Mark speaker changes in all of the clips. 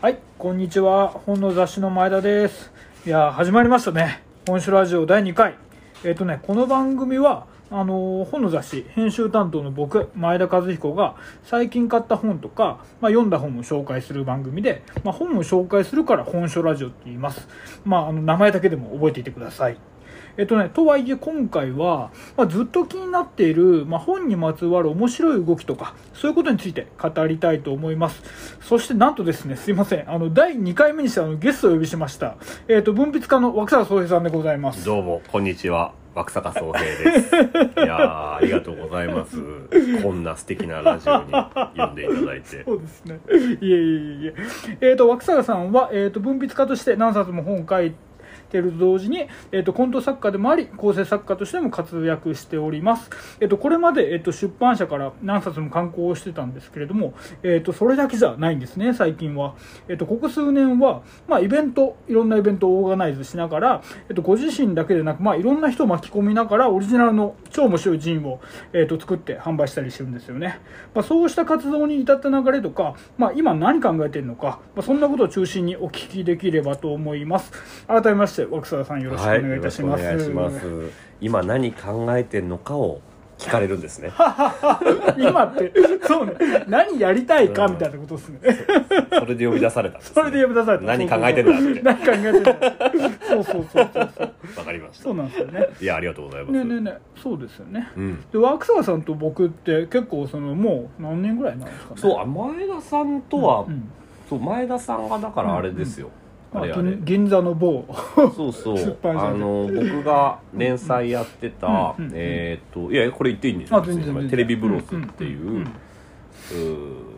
Speaker 1: はい、こんにちは。本の雑誌の前田です。いや、始まりましたね。本書ラジオ第2回。えっ、とね、この番組は、あのー本の雑誌、編集担当の僕、前田和彦が、最近買った本とか、まあ、読んだ本を紹介する番組で、まあ、本を紹介するから本書ラジオって言います。まあ、あの、名前だけでも覚えていてください。えっとね、とはいえ今回は、まあ、ずっと気になっている、まあ、本にまつわる面白い動きとか、そういうことについて語りたいと思います。そしてなんとですね、すいません、あの、第2回目にしてあのゲストをお呼びしました。えっと、文筆家の枠坂総平さんでございます。
Speaker 2: どうも、こんにちは。枠坂総平です。いやー、ありがとうございます。こんな素敵なラジオに呼んでいただいて。
Speaker 1: そうですね。いえいえいえ。えっ、と、枠坂さんは、えっ、と、文筆家として何冊も本を書いててると同時に、えっ、と、コント作家でもあり、構成作家としても活躍しております。えっ、と、これまで、えっ、と、出版社から何冊も刊行してたんですけれども、えっ、と、それだけじゃないんですね、最近は。えっ、と、ここ数年は、まあ、イベント、いろんなイベントをオーガナイズしながら、えっ、と、ご自身だけでなく、まあ、いろんな人を巻き込みながら、オリジナルの超面白いジンを、えっ、と、作って販売したりしてるんですよね。まあ、そうした活動に至った流れとか、まあ、今何考えてるのか、まあ、そんなことを中心にお聞きできればと思います。改めまして、枠沢さんよろしくお
Speaker 2: はい、
Speaker 1: 願いいたします。
Speaker 2: 願いします。今何考えてんのかを聞かれるんですね。
Speaker 1: 今って、そうね、何やりたいかみたいなことですね。
Speaker 2: それで呼び出されたね。
Speaker 1: それで呼び出された。
Speaker 2: 何考えてんだって。
Speaker 1: 何考えてんだそうそうそうそう。
Speaker 2: わかりました
Speaker 1: そう。なんですよね。
Speaker 2: いや、ありがとうございます。
Speaker 1: ねえねえねえ、そうですよね。
Speaker 2: うん。
Speaker 1: で、枠沢さんと僕って結構その、もう何年ぐらいなんですかね。
Speaker 2: そう、あ前田さんとは、
Speaker 1: うん
Speaker 2: そう、前田さんがだからあれですよ。あれあれ
Speaker 1: 銀。銀座の某。
Speaker 2: そうそう。あの僕が連載やってた、
Speaker 1: うんうんうん。
Speaker 2: えっ、といやこれ言っていいんですよ。テレビブロスっていう,、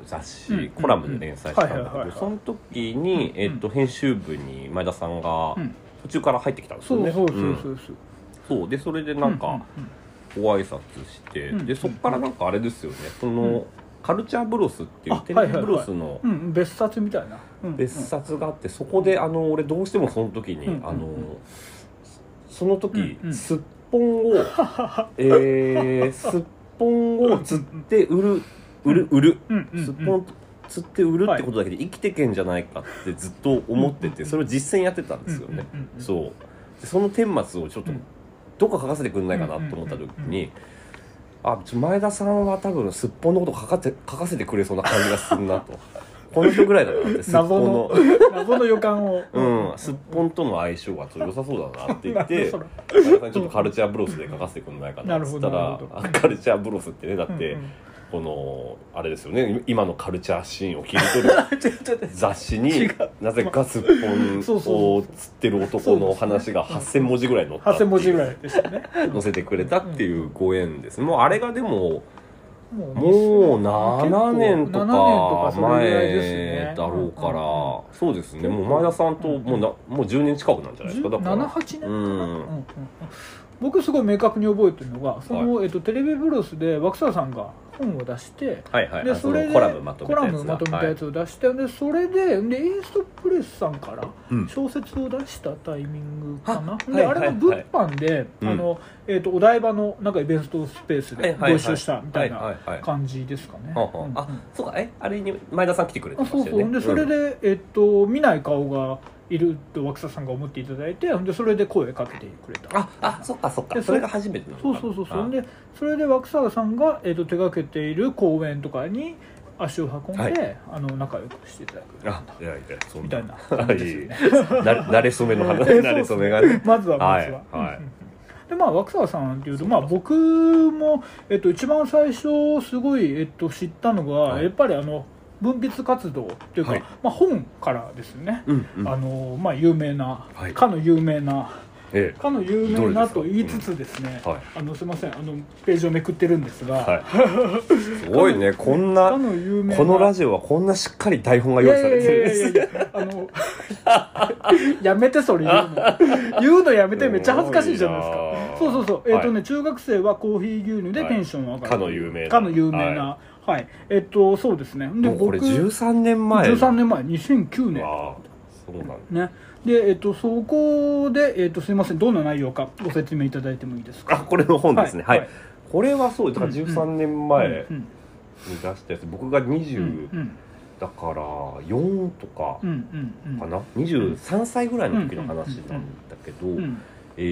Speaker 2: 雑誌、
Speaker 1: うん
Speaker 2: コラムで連載したんだけどその時に、えっと編集部に前田さんが
Speaker 1: うん。
Speaker 2: 途中から入ってきたんですよね、
Speaker 1: そうそうそう
Speaker 2: うん
Speaker 1: そう。そう。
Speaker 2: そう。でそれでなんかご挨拶して、
Speaker 1: うん。
Speaker 2: でそっからなんかあれですよね。その、
Speaker 1: うん。
Speaker 2: カルチャーブロスっていう
Speaker 1: あ
Speaker 2: テレビブロスの
Speaker 1: 別冊みたいな。うん。
Speaker 2: 別冊があってそこであの俺どうしてもその時に、
Speaker 1: うん。
Speaker 2: あのその時、すっぽんを えー、すっぽんを釣って売る売る売る、すっぽん釣って売るってことだけで生きてけんじゃないかってずっと思っててそれを実践やってたんですよね、そう。でその顛末をちょっと
Speaker 1: うん。
Speaker 2: どっか書かせてくんないかなと思った時に、あ前田さんは多分すっぽんのこと書かて書かせてくれそうな感じがするなと この人ぐらいだなってすっぽ
Speaker 1: 謎
Speaker 2: んの。
Speaker 1: の謎の予感を。
Speaker 2: うん、すっぽんとの相性がちょっと良さそうだなって言って ちょっとカルチャーブロスで書かせてくんないかなっつったらカルチャーブロスってねだって、
Speaker 1: うんうん。
Speaker 2: このあれですよね今のカルチャーシーンを切り取る 雑誌
Speaker 1: 違
Speaker 2: に
Speaker 1: う。
Speaker 2: なぜかすっぽんを
Speaker 1: う
Speaker 2: 釣ってる男の話が8000文字ぐらい載ったって
Speaker 1: 8000
Speaker 2: いう。
Speaker 1: 文字ぐらいでしたね。
Speaker 2: 載せてくれたっていうご縁です。もうあれがでも
Speaker 1: もう
Speaker 2: もう7年と
Speaker 1: 7年とか
Speaker 2: 前
Speaker 1: ね。
Speaker 2: だろうから、そうですね。もう前田さんともうなもう10年近くなんじゃないですか。だから。
Speaker 1: 7、8年かな、
Speaker 2: うん。
Speaker 1: 僕すごい明確に覚えてるのがその、えっと、テレビブロスで枠沢さんが本を出して、
Speaker 2: はいはい。あ
Speaker 1: でそれで
Speaker 2: のコラムまとめたやつ
Speaker 1: コラムまとめたやつを出して、でそれででイーストプレスさんから
Speaker 2: うん。
Speaker 1: 小説を出したタイミングかな、
Speaker 2: あ
Speaker 1: で、
Speaker 2: はいはい
Speaker 1: あれが物販で、
Speaker 2: うん。
Speaker 1: あのえっとお台場のなんかイベントスペースでご一緒したみたい
Speaker 2: はい
Speaker 1: な
Speaker 2: はいはい。
Speaker 1: 感じですかね。
Speaker 2: はあそうか。えあれに前田さん来てくれて
Speaker 1: あ
Speaker 2: ましたよね。
Speaker 1: そうそう。でそれで、えっと見ない顔がいると枠沢さんが思っていただいてでそれで声かけてくれた。
Speaker 2: ああそっかそっか。
Speaker 1: で
Speaker 2: それが初めて
Speaker 1: そうそうそうそう。
Speaker 2: あ。
Speaker 1: でそれで枠沢さんが、えー、と手掛けている公演とかに足を運んで、
Speaker 2: はい。
Speaker 1: あの仲良くしていただく。
Speaker 2: あいやいやそん
Speaker 1: みたいな。
Speaker 2: は
Speaker 1: 感じですよね。
Speaker 2: い。な慣れ初めの話。
Speaker 1: えー
Speaker 2: 慣れ初めがね。
Speaker 1: まずはまずは。
Speaker 2: はいはい。
Speaker 1: うんうんうん。でまあ枠沢さんっていうと、まあ、僕も、えっと、一番最初すごい、えっと、知ったのが、
Speaker 2: はい。
Speaker 1: やっぱりあの文筆活動っていうか、
Speaker 2: はい。
Speaker 1: まあ、本からですよね。
Speaker 2: うんうん。
Speaker 1: あのまあ、有名な、
Speaker 2: はい。
Speaker 1: かの有名な
Speaker 2: え
Speaker 1: かの有名なと言いつつですね、
Speaker 2: うんはい
Speaker 1: あのすみません。あのページをめくってるんですが、
Speaker 2: えはい。すごいね。こんな
Speaker 1: かの有名な
Speaker 2: このラジオはこんなしっかり台本が用意されてるんです
Speaker 1: いやいやいやいやあの やめてそれ言うの。言うのやめてめっちゃ恥ずかしいじゃないですか。そうそうそう。えっ、とね、
Speaker 2: はい。
Speaker 1: 中学生はコーヒー牛乳でテンション上がる、
Speaker 2: かの有名な。
Speaker 1: かの有名な。はい、えっ、とそうですね。で
Speaker 2: もうこれ13年前。
Speaker 1: 13年前。2009年。
Speaker 2: わあそうなんだ。
Speaker 1: ね。でえっ、とそこでえっ、とすみません。どんな内容かご説明いただいてもいいですか？
Speaker 2: あこれの本ですね。
Speaker 1: は
Speaker 2: はい。い、これはそうだから
Speaker 1: うんうん。
Speaker 2: 13年前
Speaker 1: うん
Speaker 2: に出したやつ。僕が20、
Speaker 1: うんうん。
Speaker 2: だから4とか
Speaker 1: うんうんうん。
Speaker 2: かな、23歳ぐらいの時の話なんだけど、
Speaker 1: うん。
Speaker 2: え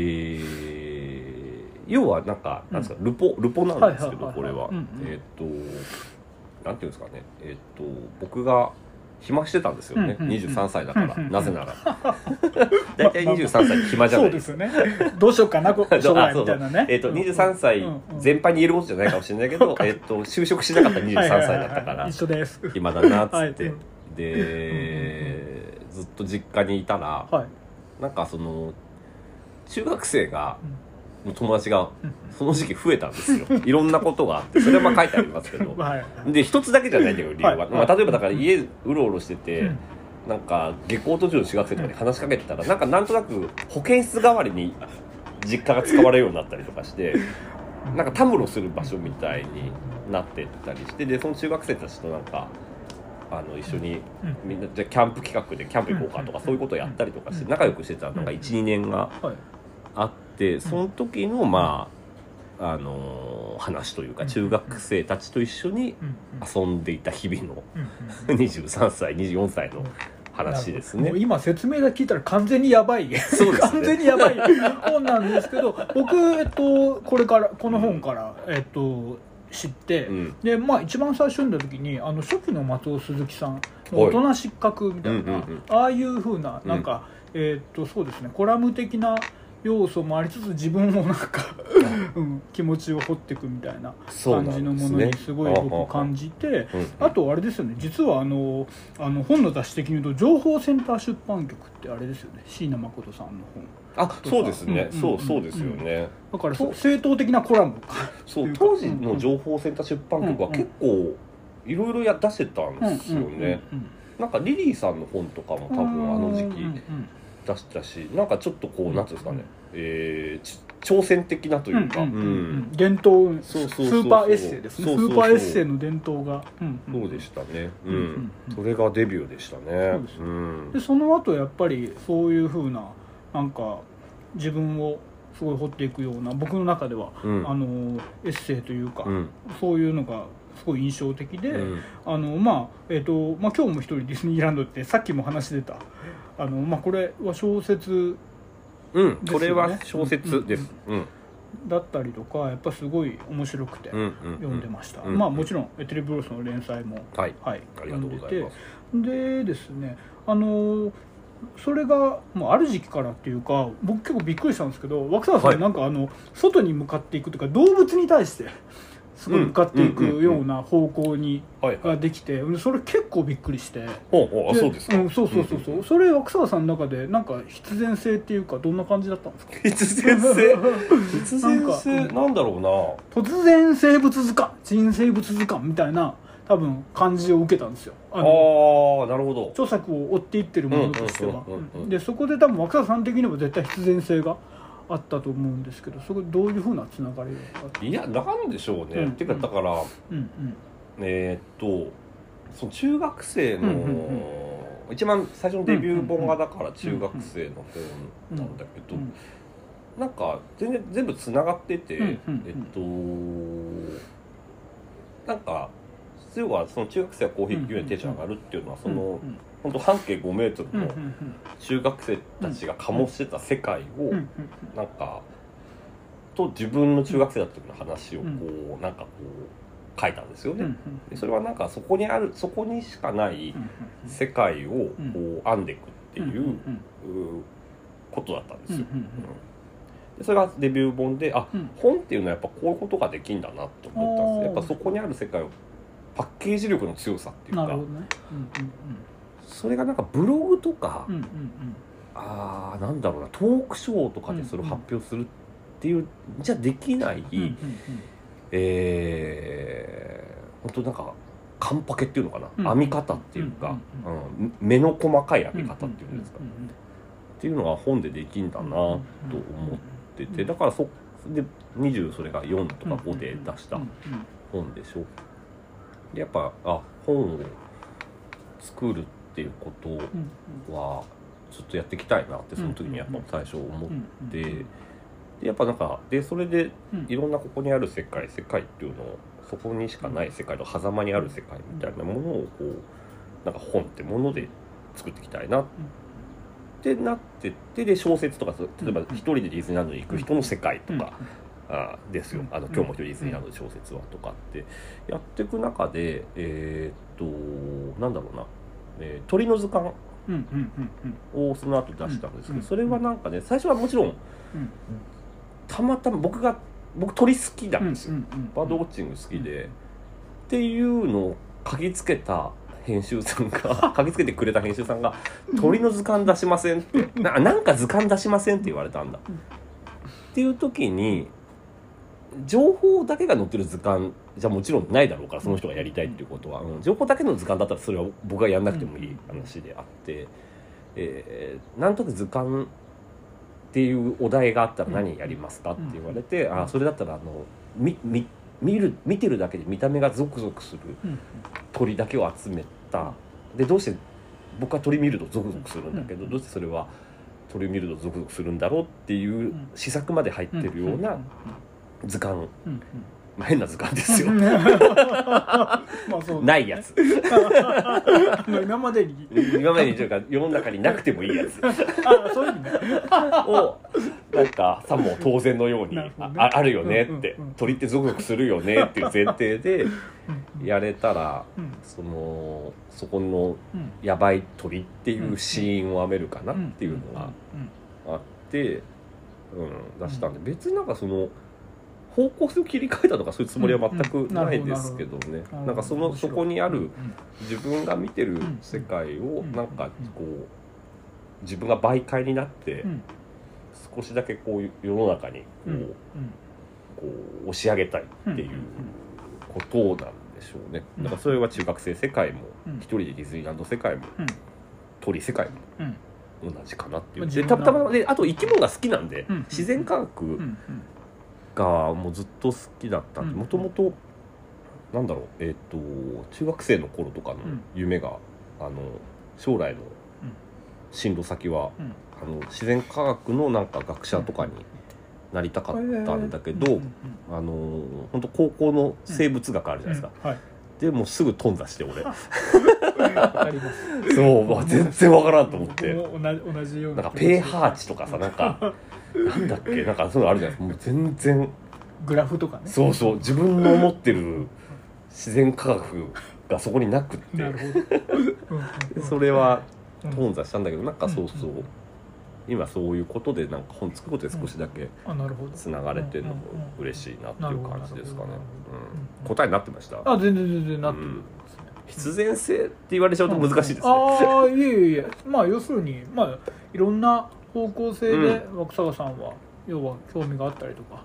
Speaker 2: ー要はなんかなんですか、ルポルポなんですけど、
Speaker 1: はい
Speaker 2: これは、えっ、となんていうんですかね。えっ、と僕が暇してたんですよね、
Speaker 1: うんうんうん。
Speaker 2: 23歳だから、
Speaker 1: うんうん
Speaker 2: なぜなら。大体23歳暇じゃない。
Speaker 1: そうですよね。どうしようかなこ 将来みたいなね。
Speaker 2: えっ、と23歳
Speaker 1: うんうん
Speaker 2: 全般に言えることじゃないかもしれないけど、えっ、と就職しなかった23歳だったから、
Speaker 1: 一緒です。
Speaker 2: 暇だなっつって、
Speaker 1: はい。
Speaker 2: で、ずっと実家にいたら
Speaker 1: はい。
Speaker 2: なんかその中学生が
Speaker 1: うん。
Speaker 2: の友達が
Speaker 1: うん。
Speaker 2: その時期増えたんですよ。いろんなことがあってそれはまあ書いてありますけど。
Speaker 1: はい。
Speaker 2: で一つだけじゃないんだけど理由は、
Speaker 1: はい。
Speaker 2: まあ、例えばだから家うろうろしてて、
Speaker 1: うん。
Speaker 2: なんか下校途中の中学生とかに話しかけてたらなんかなんとなく保健室代わりに実家が使われるようになったりとかしてなんかたむろする場所みたいになってったりしてでその中学生たちとなんかあの一緒に
Speaker 1: うん。
Speaker 2: みんなじゃあキャンプ企画でキャンプ行こうかとかそういうことをやったりとかして仲良くしてたのが12年が
Speaker 1: はい。
Speaker 2: あってその時のまああのー話というか中学生たちと一緒に遊んでいた日々の
Speaker 1: うん。うん。
Speaker 2: 23歳24歳の話ですね。
Speaker 1: もう。今説明だけ聞いたら完全にやばい。
Speaker 2: そうですね。
Speaker 1: 完全にやばい本なんですけど僕、えっと、これからこの本から、えっと、知って、
Speaker 2: うん。
Speaker 1: でまあ一番最初読んだ時にあの初期の松尾鈴木さんの大人失格みたいな、
Speaker 2: うんうんうん。
Speaker 1: ああいうふうななんか、えっとそうですねコラム的な要素もありつつ自分もなんか、うん、気持ちを掘っていくみたいな感じのものにすごい僕感じて。
Speaker 2: うん。
Speaker 1: あとあれですよね。実はあのあの本の雑誌的に言うと情報センター出版局ってあれですよね。椎名誠さんの本。
Speaker 2: あそうですね、
Speaker 1: うん。
Speaker 2: そうそうですよね、
Speaker 1: だから正当的なコラム
Speaker 2: そう当時の情報センター出版局は結構いろいろや出してたんですよね、
Speaker 1: うん
Speaker 2: なんかリリーさんの本とかも多分あの時期出したしなんかちょっとこ
Speaker 1: う
Speaker 2: うんなんていうんですかね、
Speaker 1: うん。
Speaker 2: えーち挑戦的なというか、
Speaker 1: うんうんうんうん。
Speaker 2: うん
Speaker 1: 伝統
Speaker 2: そうそうそう
Speaker 1: スーパーエッセイですね。
Speaker 2: そうそうそう。
Speaker 1: スーパーエッセイの伝統が、うんうん
Speaker 2: そうでしたね、うん。
Speaker 1: うんうん
Speaker 2: それがデビューでしたね。
Speaker 1: そうです
Speaker 2: ん。
Speaker 1: でその後やっぱりそういうふうななんか自分をすごい掘っていくような僕の中では、
Speaker 2: うん。
Speaker 1: あのエッセイというか、
Speaker 2: うん。
Speaker 1: そういうのがすごい印象的で、
Speaker 2: うん
Speaker 1: あのまあえっ、と、まあ、今日も一人ディズニーランドってさっきも話出たあの、まあ、これは小説
Speaker 2: うん、これは小説です。うん、
Speaker 1: だったりとかやっぱすごい面白くて
Speaker 2: うん、うん、
Speaker 1: 読んでました、
Speaker 2: うん
Speaker 1: まあもちろんえテレビブロスの連載も、
Speaker 2: はい、
Speaker 1: はい、
Speaker 2: ありがとうございます。
Speaker 1: でですねあのそれがもうある時期からっていうか僕結構びっくりしたんですけど枠沢さん、
Speaker 2: はい。
Speaker 1: なんかあの外に向かっていくというか動物に対してすごい向かっていくような方向に
Speaker 2: はい、
Speaker 1: ができてそれ結構びっくりして。
Speaker 2: あ、そうですか。
Speaker 1: ん、そうそうそうそう、それ枠沢さんの中でなんか必然性っていうかどんな感じだったんですか？
Speaker 2: 必然性？必然性、
Speaker 1: か
Speaker 2: なんだろ
Speaker 1: 突然生物図鑑人生物図鑑みたいな多分感じを受けたんですよ。あ
Speaker 2: ああ、なるほど。
Speaker 1: 著作を追っていってるものとしては。でそこで多分若狭さん的にも絶対必然性があったと思うんですけどそこどういうふうなつながりが
Speaker 2: いや、なんでしょうね。
Speaker 1: うん
Speaker 2: っていうか、だから、
Speaker 1: うんうん
Speaker 2: えーっと。その中学生の。
Speaker 1: うんうん
Speaker 2: 一番最初のデビュー本がだから中学生の本なんだけど、
Speaker 1: うん
Speaker 2: なんか全然全部つながってて、
Speaker 1: うんうんうん
Speaker 2: えっとなんか要はその中学生はコーヒー牛乳テンション上がるっていうのはその、
Speaker 1: うん
Speaker 2: 本当半径5メートルの
Speaker 1: うんうん
Speaker 2: 中学生たちが醸してた世界を
Speaker 1: うんうん
Speaker 2: なんかと自分の中学生だった時の話をこうなんかこう書いたんですよ
Speaker 1: うんうん
Speaker 2: ね。でそれはなんかそこにあるそこにしかない
Speaker 1: うん
Speaker 2: 世界をこう編んでいくって
Speaker 1: うん
Speaker 2: いううことだったんですよ。
Speaker 1: うんうん
Speaker 2: でそれがデビュー本であ
Speaker 1: うん。
Speaker 2: 本っていうのはやっぱこういうことができんだなと思ったんですやっぱそこにある世界をパッケージ力の強さっていうか。
Speaker 1: なるほどね
Speaker 2: それがなんかブログとか、
Speaker 1: うんうんうん。
Speaker 2: あーなんだろうなトークショーとかでそれを発表するっていう、じゃできない、
Speaker 1: うんうんうん。
Speaker 2: えー、本当なんかカンパケっていうのかな、
Speaker 1: うん。
Speaker 2: 編み方っていうか、
Speaker 1: うん
Speaker 2: うん目の細かい編
Speaker 1: うん
Speaker 2: み方っていうんですか、
Speaker 1: うんうん
Speaker 2: っていうのが本でできんだなと思ってて、だからそで20それが4とか5で出した
Speaker 1: うんうん。
Speaker 2: 本でしょ。でやっぱあ本を作るっていうこと
Speaker 1: うん
Speaker 2: はちょっとやっていきたいなってその時にやっぱ最初思っ
Speaker 1: うん
Speaker 2: てでやっぱなんかでそれで
Speaker 1: うん。
Speaker 2: いろんなここにある世界世界っていうのをそこにしかない世界の狭間にある世界みたいなものをこうなんか本ってもので作っていきたいなってなってってで小説とか例えば一人でディズニーランドに行く人の世界とか、あですよ。あの今日も一人ディズニーランドで小説はとかってやっていく中でえーっとなんだろうな、えー鳥の図鑑をその後出したんですけ
Speaker 1: うん
Speaker 2: どそれはなんかね最初はもちろん
Speaker 1: うん。
Speaker 2: たまたま僕が僕鳥好きなんですよ、バードウォッチング好きで、っていうのを書きつけた編集さんが 書きつけてくれた編集さんが「鳥の図鑑出しません」って ななんか図鑑出しませんって言われたんだ、
Speaker 1: うん
Speaker 2: っていう時に情報だけが載ってる図鑑じゃもちろんないだろうからその人がやりたいっていうことは、うん。情報だけの図鑑だったらそれは僕がやんなくてもいい話であって、えーなんとなく図鑑っていうお題があったら何やりますかって言われて、あそれだったらあのみみ見る見てるだけで見た目がゾクゾクする
Speaker 1: うん。
Speaker 2: 鳥だけを集めた。でどうして僕は鳥見るとゾクゾクするんだけど、どうしてそれは鳥を見るとゾクゾクするんだろうっていう施策まで入ってるような図鑑、
Speaker 1: うんうん。
Speaker 2: まあ変な図鑑ですよ。
Speaker 1: う んまあそう
Speaker 2: ないやつ。
Speaker 1: あの今までに。
Speaker 2: 今までにというか世の中になくてもいいやつ。
Speaker 1: あそういう意味ね。
Speaker 2: をなんかさも当然のように、
Speaker 1: なるほどね。
Speaker 2: ああるよねって、
Speaker 1: うんうんうん。
Speaker 2: 鳥ってゾクゾクするよねっていう前提で
Speaker 1: うん
Speaker 2: やれたら
Speaker 1: うん。
Speaker 2: そのそこの
Speaker 1: うん。
Speaker 2: やばい鳥っていうシーンを編めるかなっていうのが
Speaker 1: うん
Speaker 2: あって、うん、出したんで別になんかその方向性を切り替えたとかそういうつもりは全くないですけどね。
Speaker 1: うんうん
Speaker 2: なんかそのそこにある
Speaker 1: うん。
Speaker 2: 自分が見てる世界をなんかこう自分が媒介になって
Speaker 1: うん。
Speaker 2: 少しだけこう世の中にこう,、
Speaker 1: うん
Speaker 2: こう押し上げたいっていうことなんでしょうね。
Speaker 1: うん
Speaker 2: だからそれは中学生世界も
Speaker 1: うん。
Speaker 2: 一人でディズニーランド世界も
Speaker 1: うん。
Speaker 2: 鳥世界も
Speaker 1: うん。
Speaker 2: 同じかなっていう。
Speaker 1: まあ
Speaker 2: で
Speaker 1: 自分の
Speaker 2: たたまであと生き物が好きなんで
Speaker 1: うん。
Speaker 2: 自然科学
Speaker 1: うんうん
Speaker 2: がもうずっと好きだったもともとなんだろうえっ、と中学生の頃とかの
Speaker 1: うん。
Speaker 2: 夢が、あの将来の進路先は、
Speaker 1: うん。
Speaker 2: あの自然科学のなんか学者とかになりたかったんだけど、あの本当高校の生物学あるじゃないですか、
Speaker 1: うん。はい。
Speaker 2: でもうすぐ頓挫して俺。そうもう全然わからんと思って。
Speaker 1: 同じ同じようなん
Speaker 2: なかペーハー値とかさなんか なんだっけ？なんかそういうのあるじゃないですか。もう全然。
Speaker 1: グラフとかね。
Speaker 2: そうそう。自分の思ってる自然科学がそこになくって。それは
Speaker 1: うん。
Speaker 2: 頓挫したんだけどなんかそうそう
Speaker 1: う。ん
Speaker 2: 今そういうことでなんか本作ることで少しだけ
Speaker 1: あなるほど。
Speaker 2: つながれてるのも嬉しいなっていう感じですかね。うん。答えになってました？
Speaker 1: あ全然全然なってる
Speaker 2: うん。必然性って言われちゃうと難しいですね。
Speaker 1: ああいえいえ。まあ要するにまあいろんな方向性で若坂さんは要は興味があったりとか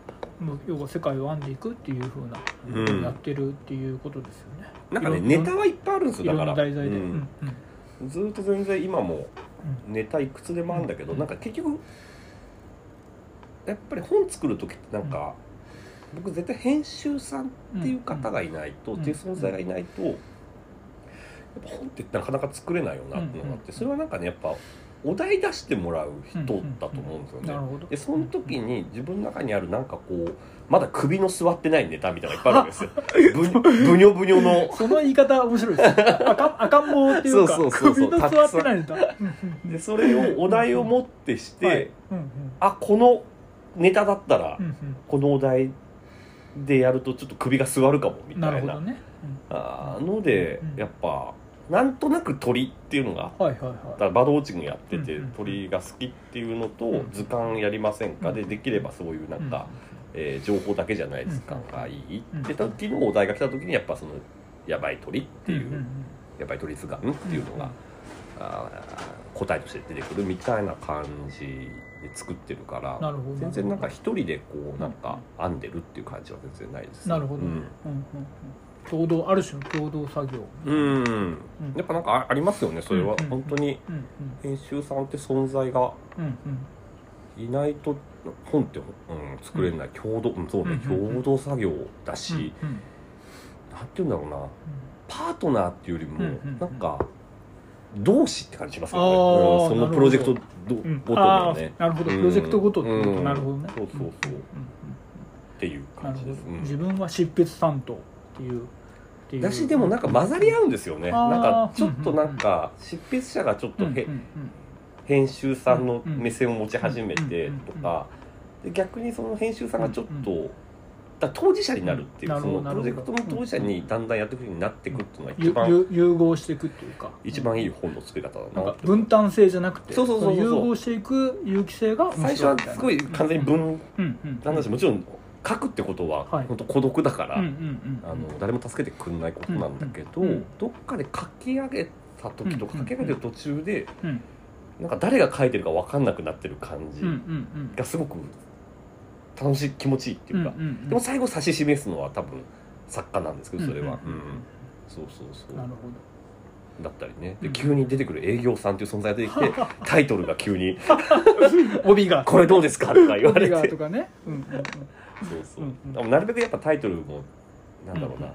Speaker 1: 要は世界を編んでいくっていうふうな
Speaker 2: うん。
Speaker 1: やってるっていうことですよね。
Speaker 2: なんかねネタはいっぱいあるんですよ。だから。
Speaker 1: な題材で、
Speaker 2: う
Speaker 1: うんんうん。
Speaker 2: ずーっと全然今もネタいくつでもあるんだけど
Speaker 1: うん。
Speaker 2: なんか結局やっぱり本作る時ってなんか僕絶対編集さんっていう方がいないと
Speaker 1: うん。
Speaker 2: っていう存在がいないとやっぱ本ってなかなか作れないよなっていうのがあってそれはなんかねやっぱお題出してもらう人だと思うんですよね。でその時に自分の中にあるなんかこうまだ首の座ってないネタみたいなのがいっぱいあるわけですよ。ぶぶにょぶにょの。
Speaker 1: その言い方面白いですね。赤赤ん坊っていうか
Speaker 2: そうそうそう
Speaker 1: 首の座ってないネタ。うんうん
Speaker 2: でそれをお題をもってして、
Speaker 1: はい。うんうん。
Speaker 2: あこのネタだったら
Speaker 1: うんうん。
Speaker 2: このお題でやるとちょっと首が座るかもみたいな。
Speaker 1: なるほどね、
Speaker 2: あので
Speaker 1: うん。
Speaker 2: やっぱなんとなく鳥っていうのが
Speaker 1: うんはいはい。は
Speaker 2: だからバードウォッチングやってて
Speaker 1: うんうん
Speaker 2: 鳥が好きっていうのと
Speaker 1: うん。
Speaker 2: 図鑑やりませんか？で
Speaker 1: うん。
Speaker 2: できればそういうなんか、えー情報だけじゃない図鑑がいい。
Speaker 1: うん。
Speaker 2: って時のお題が来た時にやっぱそのやばい鳥っていう、やばい鳥図鑑っていうのが、あー答えとして出てくるみたいな感じで作ってるから
Speaker 1: なるほど。
Speaker 2: 全然なんか一人でこうなんか編んでるっていう感じは全然ないです
Speaker 1: なるほど、
Speaker 2: う
Speaker 1: うん。んうんうん共同ある種の共同作業。
Speaker 2: うん。
Speaker 1: うん
Speaker 2: やっぱなんかあありますよねそれは。
Speaker 1: うん。うん。
Speaker 2: 本当に
Speaker 1: うん。
Speaker 2: 編集さんって存在が
Speaker 1: うん。うん。
Speaker 2: いないと本って、うん、作れない共同、うん、そうね
Speaker 1: うん。うん。うん。
Speaker 2: 共同作業だし、
Speaker 1: うん。うん。
Speaker 2: なんて言うんだろうな。パートナーっていうよりも、
Speaker 1: うん。うん。うん。
Speaker 2: なんか同志って感じしますよね、
Speaker 1: あー
Speaker 2: うんそのプロジェクトど
Speaker 1: うん。
Speaker 2: ごと
Speaker 1: あ
Speaker 2: のね。
Speaker 1: ーなるほど。
Speaker 2: うん。
Speaker 1: プロジェクトごとってこと。
Speaker 2: うん。
Speaker 1: なるほどね。
Speaker 2: そうそうそう。
Speaker 1: うん。うん。
Speaker 2: っていう
Speaker 1: なるほど
Speaker 2: 感じです、うん。
Speaker 1: 自分は執筆担当っていう
Speaker 2: だしでもなんか混ざり合うんですよね。なんかちょっとなんか執筆者がちょっとへ、
Speaker 1: うんうん
Speaker 2: 編集さんの目線を持ち始めて
Speaker 1: うん
Speaker 2: とかで逆にその編集さんがちょっと、
Speaker 1: うん
Speaker 2: だ当事者になるっていう、
Speaker 1: うん
Speaker 2: そのプロジェクトの当事者にだんだんやっていくようになっていくっていうのが
Speaker 1: ゆ
Speaker 2: 一番、
Speaker 1: ゆ融合していくっていうか。
Speaker 2: 一番いい本の作り方だ
Speaker 1: な。んか
Speaker 2: な
Speaker 1: 分担性じゃなくて
Speaker 2: そうそうそうそう
Speaker 1: の融合していく有機性が面
Speaker 2: 最初はすごい完全に分
Speaker 1: うんうん
Speaker 2: 断だしもちろん書くってことは
Speaker 1: はい。
Speaker 2: 本当孤独だから、あの誰も助けてくれないことなんだけど、どっかで書き上げた時とか
Speaker 1: うん
Speaker 2: 書き上げてる途中で
Speaker 1: うん。
Speaker 2: なんか誰が書いてるか分かんなくなってる感じがすごく楽しい気持ちいいっていうか、でも最後指し示すのは多分作家なんですけどそれは、そうそうそう。
Speaker 1: なるほ
Speaker 2: だったりね。で
Speaker 1: うん。
Speaker 2: 急に出てくる営業さんっていう存在が出てきてタイトルが急に
Speaker 1: ど 帯「が。
Speaker 2: これどうですか?」とか言わ
Speaker 1: 帯
Speaker 2: れて。
Speaker 1: がとかね。うんうんうん
Speaker 2: そうそう、でもなるべくやっぱタイトルもなんだろうな、こ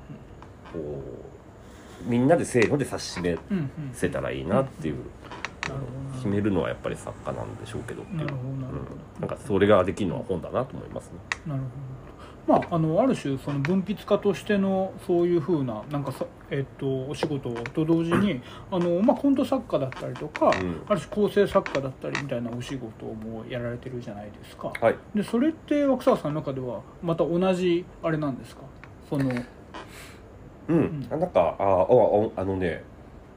Speaker 2: うみんなでせーので指し示
Speaker 1: うんうんうん
Speaker 2: せたらいいなっていう、決めるのはやっぱり作家なんでしょうけどっていう。うん、なんかそれができるのは本だなと思いますね。
Speaker 1: なるほどまあ、あのある種その文筆家としてのそういうふうななんかさ、えっとお仕事と同時にあの、まあ、コント作家だったりとか、
Speaker 2: うん。
Speaker 1: ある種構成作家だったりみたいなお仕事もやられてるじゃないですか。
Speaker 2: はい。
Speaker 1: でそれって枠沢さんの中ではまた同じあれなんですか？その
Speaker 2: うん、
Speaker 1: ん。
Speaker 2: あなんかあああのね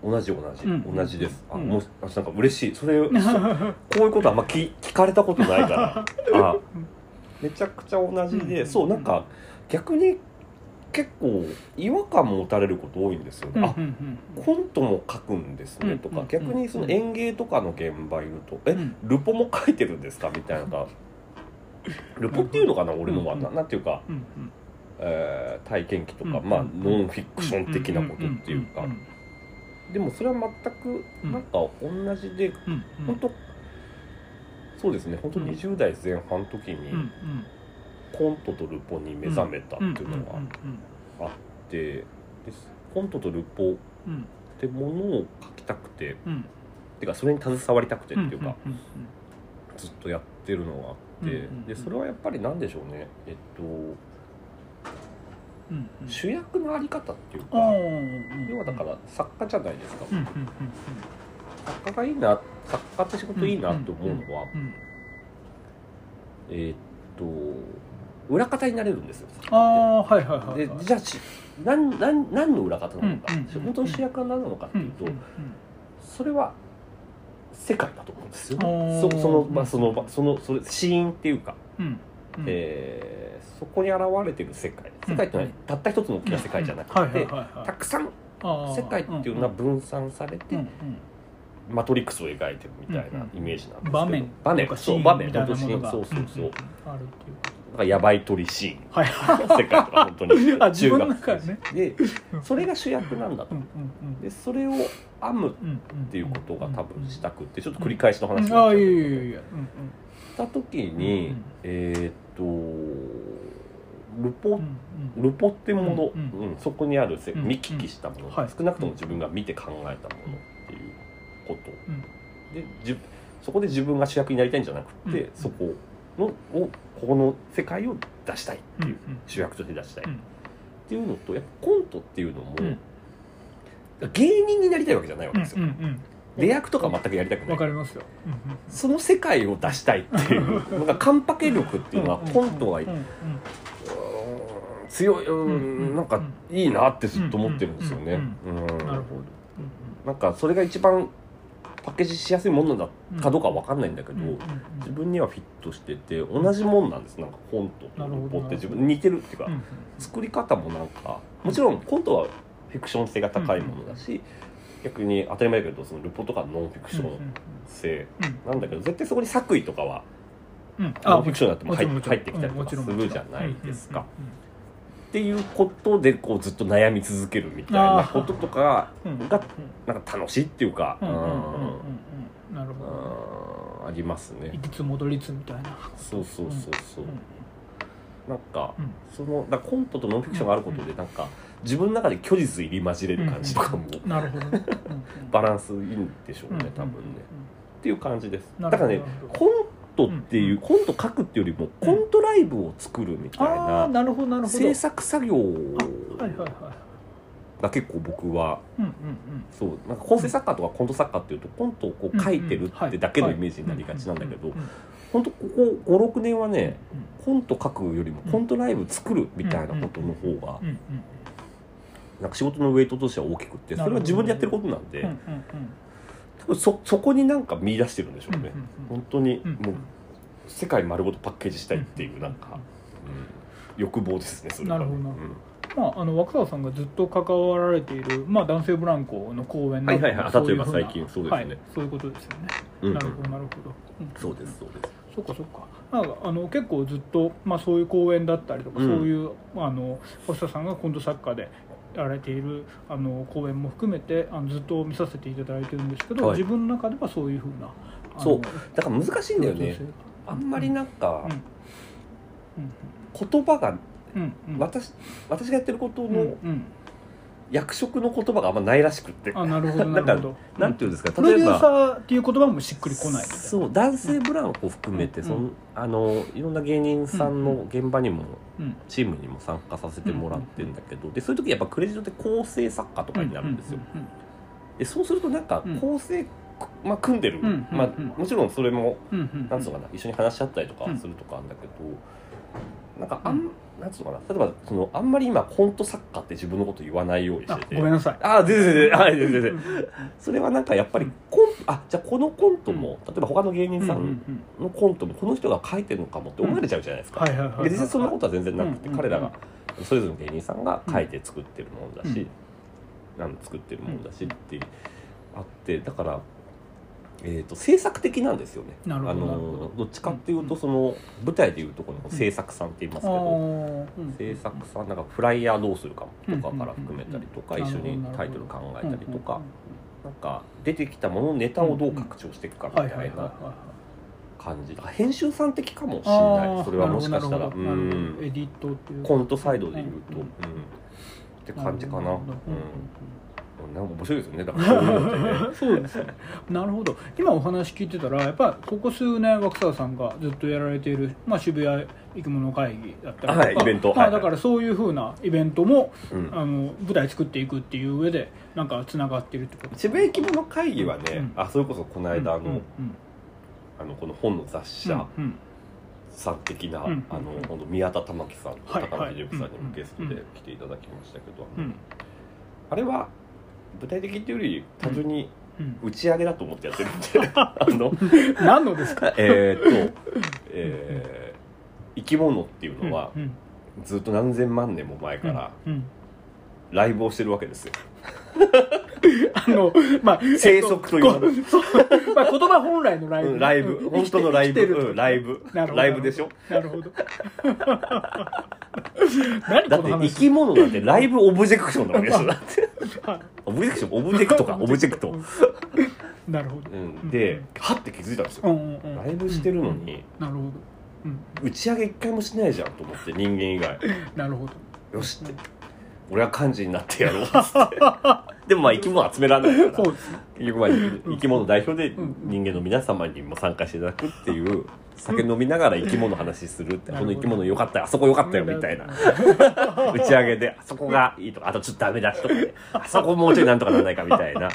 Speaker 2: 同じ同じ、
Speaker 1: うん。
Speaker 2: 同じです、あ
Speaker 1: うん。
Speaker 2: もうあなんか嬉しい。それ そこういうことあんま聞聞かれたことないから。あめちゃくちゃ同じで、
Speaker 1: うん
Speaker 2: そうなんか逆に結構違和感持たれること多いんですよね、あ
Speaker 1: うんうんうん。
Speaker 2: コントも書くんですねとか、
Speaker 1: うん
Speaker 2: 逆にその演芸とかの現場いると「え
Speaker 1: うん。
Speaker 2: ルポも書いてるんですか?」みたいな。のがルポっていうのかな俺のは、
Speaker 1: うん
Speaker 2: ななんていうか、
Speaker 1: うん
Speaker 2: えー体験記とか、
Speaker 1: うん
Speaker 2: まあ
Speaker 1: うん。
Speaker 2: ノンフィクション的なことっていうか、
Speaker 1: んん
Speaker 2: でもそれは全くなんか同じで、
Speaker 1: うんうん。
Speaker 2: 本当そうですね。本当
Speaker 1: うん。
Speaker 2: 20代前半の時にコントとルポに目覚めたっていうのが
Speaker 1: うん
Speaker 2: あってでコントとルポっ
Speaker 1: うん。
Speaker 2: てものを書きたくて
Speaker 1: うん。
Speaker 2: てかそれに携わりたくて
Speaker 1: うん
Speaker 2: っていうか、
Speaker 1: うん
Speaker 2: ずっとやってるのがあって、でそれはやっぱりなんでしょうね。えっと
Speaker 1: うんうん。
Speaker 2: 主役のあり方っていうか、要はだから作家じゃないですか、作家がいいな作家って仕事いいなと思うのは、えーっと裏方になれるんですよ
Speaker 1: ああはいはいはいはい。
Speaker 2: でじゃあし何何何の裏方なのか、本当の主役は何なのかっていうと、それは世界だと思うんですよ
Speaker 1: あ
Speaker 2: ね
Speaker 1: ー。
Speaker 2: そその場その場そのそれシーンっていうか、
Speaker 1: うんうん。
Speaker 2: えーそこに現れてる世界。世界ってのはたった一つの大きな世界じゃなくて、たくさん世界っていうのは分散されて、マトリックスを描いてるみたいなイメージなんですけど、
Speaker 1: 場面。
Speaker 2: 場面そう場面本当シーン。そうそうそう、
Speaker 1: んんあるっていう。
Speaker 2: なんかヤバい鳥シーン。
Speaker 1: はい。
Speaker 2: 世界とか本当に。
Speaker 1: あ自分の中でね。
Speaker 2: でそれが主役なんだと。
Speaker 1: うんうん
Speaker 2: でそれを編むっ
Speaker 1: うんうん
Speaker 2: ていうことが多分した
Speaker 1: く
Speaker 2: くってちょっと繰り返しの話になっちゃした時に、
Speaker 1: うん
Speaker 2: えーっとルポ、
Speaker 1: うんうん。
Speaker 2: ルポってもの、
Speaker 1: うん
Speaker 2: うん。そこにある見聞きしたもの、
Speaker 1: はい。
Speaker 2: 少なくとも自分が見て考えたものこと、
Speaker 1: うん。
Speaker 2: でじそこで自分が主役になりたいんじゃなくて、
Speaker 1: うん。
Speaker 2: そこのをここの世界を出したいっていう、主役として出したい、
Speaker 1: うん。
Speaker 2: っていうのとやっぱコントっていうのも、
Speaker 1: うん。
Speaker 2: 芸人になりたいわけじゃないわけですよ、出役とか全くやりたくない。
Speaker 1: かりますよ。うんうん
Speaker 2: その世界を出したいっていうなんかカンパケ力っていうのはコントは、強い、う
Speaker 1: うん
Speaker 2: ん、なんかいいなってずっと思ってるんですよね。うん
Speaker 1: なるほど。
Speaker 2: なんかそれが一番パッケージしやすいものだかどうかは分かんないんだけど、自分にはフィットしてて同じもんなんです。なんかコントとルポって自分に似てるっていうか、作り方もなんかもちろんコントはフィクション性が高いものだし、逆に当たり前だけどそのルポとかノンフィクション性
Speaker 1: うん
Speaker 2: なんだけど絶対そこに作為とかは
Speaker 1: うん。
Speaker 2: ノンフィクションだっても入ってきたりとかするじゃないですか。
Speaker 1: うん
Speaker 2: っていうことでこうずっと悩み続けるみたいなこととか
Speaker 1: うんうん
Speaker 2: がなんか楽しいっていうか、
Speaker 1: うん。うん。うん。うん。うん。
Speaker 2: うん。
Speaker 1: なるほど
Speaker 2: うん。ありますね
Speaker 1: 行きつ戻りつみたいな
Speaker 2: そうそうそうそう、
Speaker 1: うん。
Speaker 2: なん。か、
Speaker 1: うん。
Speaker 2: そのだコントとノンフィクションがあることでなん。か自分の中で虚実入り混じれる感じとかも
Speaker 1: なるほどね
Speaker 2: バランスいいん。でしょうね多分ね、っていう感じですだからねコントっていう、
Speaker 1: うん
Speaker 2: コント書くっていうよりもコントライブを作るみたいな
Speaker 1: なるほどなるほど。
Speaker 2: 制作作業が結構僕はそうなんか構成作家とかコント作家っていうとコントをこう書いてるってだけのイメージになりがちなんだけど本当ここ56年はねコント書くよりもコントライブ作るみたいなことの方がなんか仕事のウェイトとしては大きくってそれは自分でやってることなんで多分そそこになんか見出してるんでしょうね。
Speaker 1: うんうんうん。
Speaker 2: 本当に
Speaker 1: うん
Speaker 2: もう世界丸ごとパッケージしたいっていうなんか、うん欲望ですねそれは。
Speaker 1: なるほどな。
Speaker 2: うん。
Speaker 1: まあ、あの若狭さんがずっと関わられている、まあ、男性ブランコの公演
Speaker 2: はいはいはい。
Speaker 1: そういうふうな
Speaker 2: 例えば最近。そうですね。
Speaker 1: はい、そういうことですよね、
Speaker 2: うん
Speaker 1: なるほどなるほど、うん。
Speaker 2: そうですそうです。
Speaker 1: そっかそっか。なんかあの結構ずっと、まあ、そういう公演だったりとか、
Speaker 2: うん。
Speaker 1: そういうまああの星田さんがコント作家でやられているあの公演も含めてあのずっと見させていただいてるんですけど、
Speaker 2: はい。
Speaker 1: 自分の中ではそういうふうなあの
Speaker 2: そう。だから難しいんだよね。あんまりなんか
Speaker 1: うん。
Speaker 2: 言葉が
Speaker 1: うん。うん。
Speaker 2: 私私がやってること
Speaker 1: うん。
Speaker 2: の
Speaker 1: うん
Speaker 2: 役職の言葉があんまないらしくって。
Speaker 1: あなるほどな
Speaker 2: なんか
Speaker 1: るほど。
Speaker 2: なんていうんですか？
Speaker 1: プロデュー
Speaker 2: 例えば
Speaker 1: サーっていう言葉もしっくりこない
Speaker 2: そう男性ブランコを含めて
Speaker 1: うん。
Speaker 2: そのあのいろんな芸人さんの現場にも
Speaker 1: うん。
Speaker 2: チームにも参加させてもらってるんだけどでそういう時やっぱクレジットで構成作家とかになるんですよ。
Speaker 1: うん
Speaker 2: でそうするとなんか
Speaker 1: うん。
Speaker 2: 構成まあ組んでる。
Speaker 1: うんうん
Speaker 2: まあ
Speaker 1: うん。
Speaker 2: もちろんそれも
Speaker 1: うんうん
Speaker 2: なんつうのかな一緒に話し合ったりとかするとかあるんだけど、なんかあん、なんつうのかな。例えばそのあんまり今コント作家って自分のこと言わないようにし
Speaker 1: あ
Speaker 2: て。て
Speaker 1: ごめんなさい。
Speaker 2: ああ全然全然。はい全然全
Speaker 1: うん
Speaker 2: 然。それはなんかやっぱりコンあじゃあこのコントも、例えば他の芸人さ
Speaker 1: うん
Speaker 2: のコントもこの人が書いてるのかもって思われちゃうじゃないですか、
Speaker 1: はいはいはいはい。
Speaker 2: で実際そんなことは全然なくて、
Speaker 1: うん
Speaker 2: 彼らがそれぞれの芸人さんが書いて作ってるものだし、なん作ってるものだしってあってだから、えー、と制作的なんですよね。
Speaker 1: なるほど
Speaker 2: あのど。っちかっていうとその舞台でいうとこの制作さんって言いますけ
Speaker 1: あ
Speaker 2: ど、制作さんなんかフライヤーどうするかとかから含めたりとか、
Speaker 1: うん
Speaker 2: 一緒にタイトル考えたりとか、
Speaker 1: うん
Speaker 2: なんか出てきたもののネタをどう拡張していくかみた
Speaker 1: はい
Speaker 2: な感じ。編集さん的かもしれ
Speaker 1: あ
Speaker 2: ない。
Speaker 1: ー
Speaker 2: それはもしかしたら。うん。
Speaker 1: エディット
Speaker 2: コントサイドで言うと、
Speaker 1: う
Speaker 2: うん。ん。って感じかな。うんなんか面白いですよね。だから。そういうのってね
Speaker 1: そうですね。なるほど。今お話聞いてたらやっぱここ数年若狭さんがずっとやられている、まあ、渋谷生き物会議だったりとか、
Speaker 2: はいイベント。
Speaker 1: まあ、だからそういうふうなイベントも、
Speaker 2: うん。
Speaker 1: あの舞台作っていくっていう上でなんかつながっているってこと
Speaker 2: 渋谷生き物会議はね、
Speaker 1: うん。
Speaker 2: あそれこそこの間あの,、
Speaker 1: うんうん
Speaker 2: あのこの本の雑誌社さん的な、
Speaker 1: うん
Speaker 2: あの本当宮田玉樹さんと
Speaker 1: はい。
Speaker 2: 高野秀夫さんに
Speaker 1: はい
Speaker 2: もゲストで来ていただきましたけど、
Speaker 1: うん。
Speaker 2: あれは具体的っていうより単純に
Speaker 1: うん。
Speaker 2: 打ち上げだと思ってやってるんで あの
Speaker 1: 何のですか？
Speaker 2: えーっと、えー生き物っていうのはずっと何千万年も前からライブをしてるわけですよ
Speaker 1: あのまあ
Speaker 2: 生息というもの
Speaker 1: えっとそうまあ言葉本来のライブ、
Speaker 2: うんライブ。
Speaker 1: うん
Speaker 2: 本当のライブ。うんライブ。
Speaker 1: なるほど。
Speaker 2: ライブでしょ？
Speaker 1: なるほど。何
Speaker 2: だって生き物なんてライブオブジェクションなわけですよだって。
Speaker 1: はい
Speaker 2: オブジェクションオブジェクトか。オブジェクト、
Speaker 1: なるほど。
Speaker 2: うん、ではって気づいたんですよ。
Speaker 1: うんうんうん。
Speaker 2: ライブしてるのに。
Speaker 1: なるほど。うん。
Speaker 2: 打ち上げ一回もしないじゃんと思って人間以外。
Speaker 1: なるほど。
Speaker 2: よしって俺は幹事になってやろう。っつってでもまあ生き物集められないから。結局まあ生き物代表で
Speaker 1: うん。
Speaker 2: 人間の皆様にも参加していただくっていう酒飲みながら生き物の話するってこの生き物よかったよ。あそこよかったよみたいな。打ち上げであそこがいいとかあとちょっとダメ出しとかであそこもうちょいなんとかならないかみたいな。っ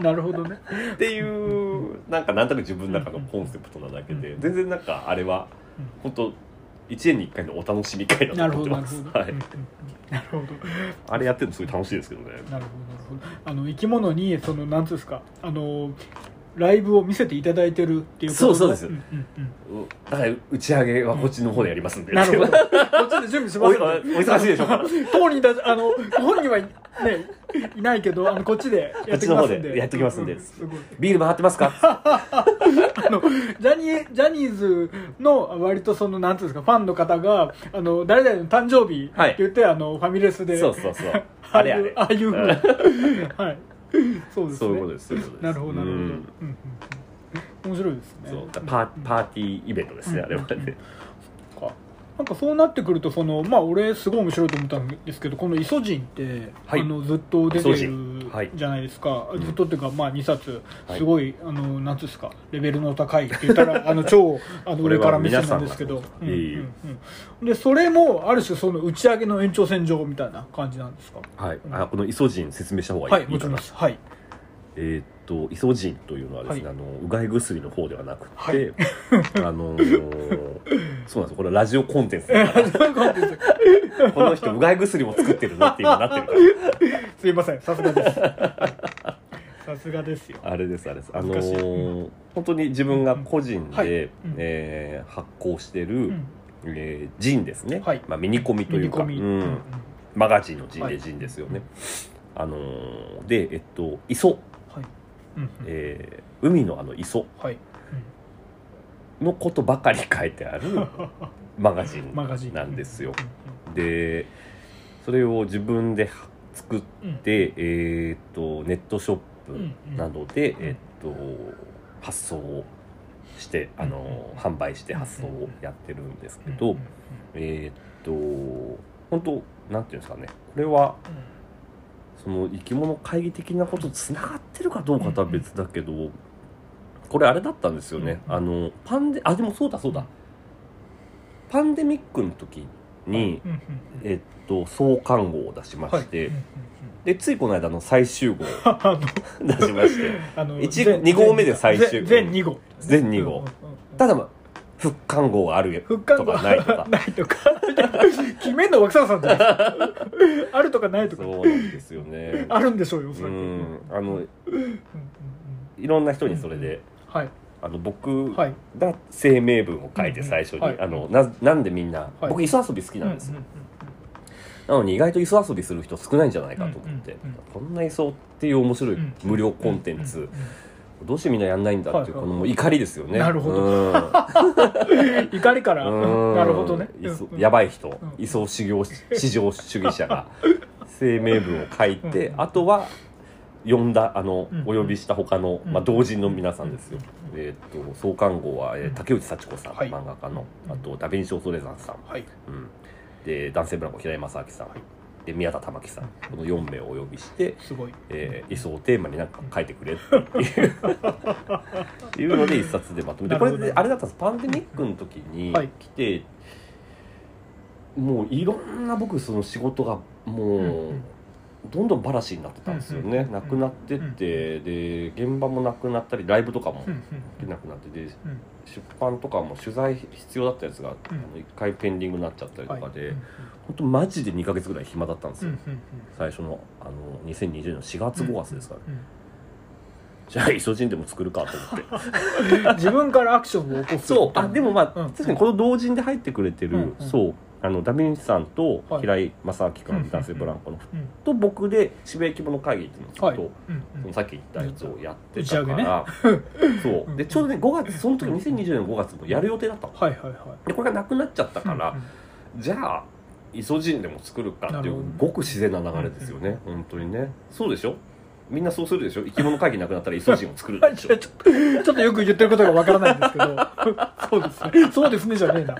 Speaker 1: なるほどね。
Speaker 2: ていうなんかなんとなく自分の中のコンセプトなだけで全然なんかあれは本当一年に一回のお楽しみ会だと思ってます。はい
Speaker 1: なるほど。
Speaker 2: あれやってるのすごい楽しいですけどね。
Speaker 1: なるほどなるほど。あの生き物にそのなんつうんですか。あのライブを見せていただいてるっていうこと
Speaker 2: そうそうです。
Speaker 1: んうんうん。
Speaker 2: だから打ち上げはこっちの方でやりますんで。
Speaker 1: なるほど。こっちで準備しま
Speaker 2: お
Speaker 1: す
Speaker 2: おお忙しいでしょ。うか
Speaker 1: 当人たちあの本人はいねいないけどあのこっちでやってきますんで。
Speaker 2: こっちの方でやってきますんで。
Speaker 1: うすごい。
Speaker 2: ビール回ってますか？
Speaker 1: あのジャニージャニーズの割とそのなんていうんですかファンの方があの誰々の誕生日って言って、あのファミレスで。
Speaker 2: そうそうそう。
Speaker 1: あ
Speaker 2: あれあれ。
Speaker 1: あいうああいうふうな はい そうですね。
Speaker 2: そういうことですそういうことです。
Speaker 1: なるほどなるほど、
Speaker 2: うん。
Speaker 1: うんうんうん。面白いですね。
Speaker 2: そうパーパーティーイベントですね、あれはね。
Speaker 1: かなんかそうなってくるとそのまあ俺すごい面白いと思ったんですけどこのイソジンって、
Speaker 2: はい。
Speaker 1: あのずっと出てるじゃないですか、
Speaker 2: ん。
Speaker 1: ずっとっていうかまあ2冊
Speaker 2: はい。
Speaker 1: すごい、あのなんつうんですかレベルの高いって言ったら あの超あの上から目線なんですけど。でそれもある種その打ち上げの延長線上みたいな感じなんですか？
Speaker 2: はい、あこのイソジン説明した方がいい,、
Speaker 1: はいもちろんです。はい。
Speaker 2: えーっとイソジンというのはですね、
Speaker 1: はい。
Speaker 2: あのうがい薬の方ではなくて、
Speaker 1: はい。
Speaker 2: あのーそうなんです。よこれラジオコンテンツこの人うがい薬も作ってるなって今なってるから。
Speaker 1: すいません。さすがです。さすがですよ。
Speaker 2: あれですあれです。あの
Speaker 1: 難しい。
Speaker 2: ー本当に自分が個人で、
Speaker 1: はい。うん。
Speaker 2: えー発行してる、
Speaker 1: うん。
Speaker 2: えージンですね、
Speaker 1: はい。
Speaker 2: まあ、ミニコミというか、うん
Speaker 1: うん。うん。
Speaker 2: マガジンのジン
Speaker 1: はい。
Speaker 2: でジンですよね、あのーでえっと磯、
Speaker 1: はいうんうん。
Speaker 2: えー海のあの磯。
Speaker 1: はい。
Speaker 2: のことばかり書いてあるマガジン
Speaker 1: マガジン。
Speaker 2: なんですよ。
Speaker 1: うん
Speaker 2: でそれを自分で作っ
Speaker 1: うんうん。
Speaker 2: て、えーっとネットショッ
Speaker 1: うん
Speaker 2: プなどで、
Speaker 1: ん
Speaker 2: えっと発送をしてあの、販売して発送をやってるんですけど、
Speaker 1: うんうん
Speaker 2: えーっと本当なんていうんですかね。これはその生き物会議的なこととつながってるかどうかとは別だけど、これあれだったんですよね、
Speaker 1: うん。
Speaker 2: あのパンデあでもそうだそうだ、パンデミックの時に、えっと創刊号を出しま
Speaker 1: はい。
Speaker 2: して、
Speaker 1: うんうん。
Speaker 2: でついこの間の最終号 出しまして
Speaker 1: あの
Speaker 2: 一
Speaker 1: 全
Speaker 2: 二号目で最終
Speaker 1: 全全2号。
Speaker 2: 全2号。ただまあ復刊号がある
Speaker 1: 復刊
Speaker 2: とかないとか。
Speaker 1: ないとか。決めんの若狭さんじゃないですかあるとかないとか。
Speaker 2: そうなんですよね。
Speaker 1: あるんでしょうよそれ
Speaker 2: うん。あの
Speaker 1: うんうん。うん
Speaker 2: いろんな人にそれで、
Speaker 1: はい。
Speaker 2: あの僕
Speaker 1: はい。
Speaker 2: が声明文を書いて
Speaker 1: うんうん
Speaker 2: 最初に、
Speaker 1: はい。
Speaker 2: あのななんでみんな、
Speaker 1: はい。
Speaker 2: 僕磯遊び好きなんですよ、
Speaker 1: うんうん
Speaker 2: なのに意外と磯遊びする人少ないんじゃないかと思って、
Speaker 1: うんうん
Speaker 2: こんな磯っていう面白い
Speaker 1: うん
Speaker 2: 無料コンテンツ、
Speaker 1: うんうん
Speaker 2: どうしてみんなやんないんだっていう
Speaker 1: はい
Speaker 2: この怒りですよね。
Speaker 1: なるほど。怒りから。
Speaker 2: うん。
Speaker 1: なるほどね。
Speaker 2: やばい人、
Speaker 1: ん。
Speaker 2: 位相修行至上主義者が。声明文を書いて、
Speaker 1: うん。
Speaker 2: あとは呼んだあの、
Speaker 1: うん。
Speaker 2: お呼びした他の、
Speaker 1: うん。
Speaker 2: まあ、同人の皆さんですよ、えーっと創刊号は、えー
Speaker 1: うん。
Speaker 2: 竹内幸子さん、
Speaker 1: はい。
Speaker 2: 漫画家の。
Speaker 1: うん。
Speaker 2: あとダ・ヴィンチ・オソレザンさん、
Speaker 1: はい。
Speaker 2: うん、で男性ブランコ平井正明さん、
Speaker 1: はい
Speaker 2: で宮田玉樹さんこの4名をお呼びして、
Speaker 1: すごい。
Speaker 2: えー、をテーマになんか書いてくれっていう。いうので一冊でまとめてこれであれだったんです。パンデミックの時に
Speaker 1: はい。
Speaker 2: 来て、もういろんな僕その仕事がもう、
Speaker 1: うんうん。
Speaker 2: どんどんバラシになってたんですよね、なくなってって、で現場もなくなったりライブとかもできなくなってで
Speaker 1: うん
Speaker 2: 出版とかも取材必要だったやつが、
Speaker 1: うん
Speaker 2: あの一回ペンディングになっちゃったりとかで、本当マジで2か月ぐらい暇だったんですよ、最初のあの2020年の4月5月ですから、
Speaker 1: うん
Speaker 2: じゃあイソジンでも作るかと思って。
Speaker 1: う ん自分からアクションを起こす。
Speaker 2: そう。あでもまあ、
Speaker 1: うん。
Speaker 2: 確かにこの同人で入ってくれてる、そうあのダヴィンチさんと
Speaker 1: はい。
Speaker 2: 平井正明君、
Speaker 1: うん
Speaker 2: 男性ブランコの、
Speaker 1: うん。
Speaker 2: と僕で渋谷規模の会議っていうのをずっと、
Speaker 1: はい。うんうん。
Speaker 2: さっき言ったやつをやってたから、そう。うんでちょうどね5月その時2020年の5月もやる予定だったの。
Speaker 1: はいはいはい。
Speaker 2: でこれがなくなっちゃったから、
Speaker 1: うんうん。
Speaker 2: じゃあイソジンでも作るかっていうごく自然な流れですよね、本当にね。そうでしょ？みんなそうするでしょ？生き物会議なくなったらイソジンを作るでしょ？
Speaker 1: ちょっとちょっとよく言ってることがわからないんですけど。そうですね。そうですねじゃねえな。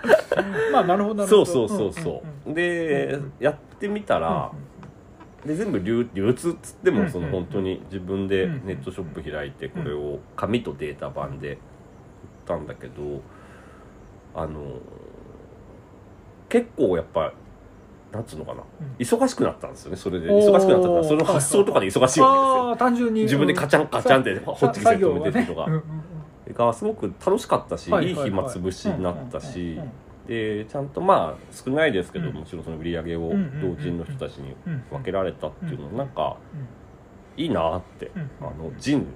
Speaker 1: まあなるほどなるほど。
Speaker 2: そうそうそうそう、で、
Speaker 1: うんうん。
Speaker 2: やってみたら、で全部流流通っつってもその
Speaker 1: うん
Speaker 2: 本当に自分で
Speaker 1: うん。
Speaker 2: ネットショップ開いてこれを紙とデータ版で売ったんだけどあの結構やっぱなんつうのかな。
Speaker 1: うん。
Speaker 2: 忙しくなったんですよねそれで。忙しくなったからその発送とかで忙しいわけですよ。
Speaker 1: 単純に。
Speaker 2: 自分でカチャンカチャンってホッチキスで止めてっていうのが
Speaker 1: ね。うんうん
Speaker 2: がすごく楽しかったし、いい暇つぶしになったしでちゃんとまあ少ないですけど、
Speaker 1: うん。
Speaker 2: もちろんその売り上げを同人の人たちに
Speaker 1: うん
Speaker 2: 分けられたっていうの
Speaker 1: うん
Speaker 2: なんかいいなって、
Speaker 1: うん
Speaker 2: あのジン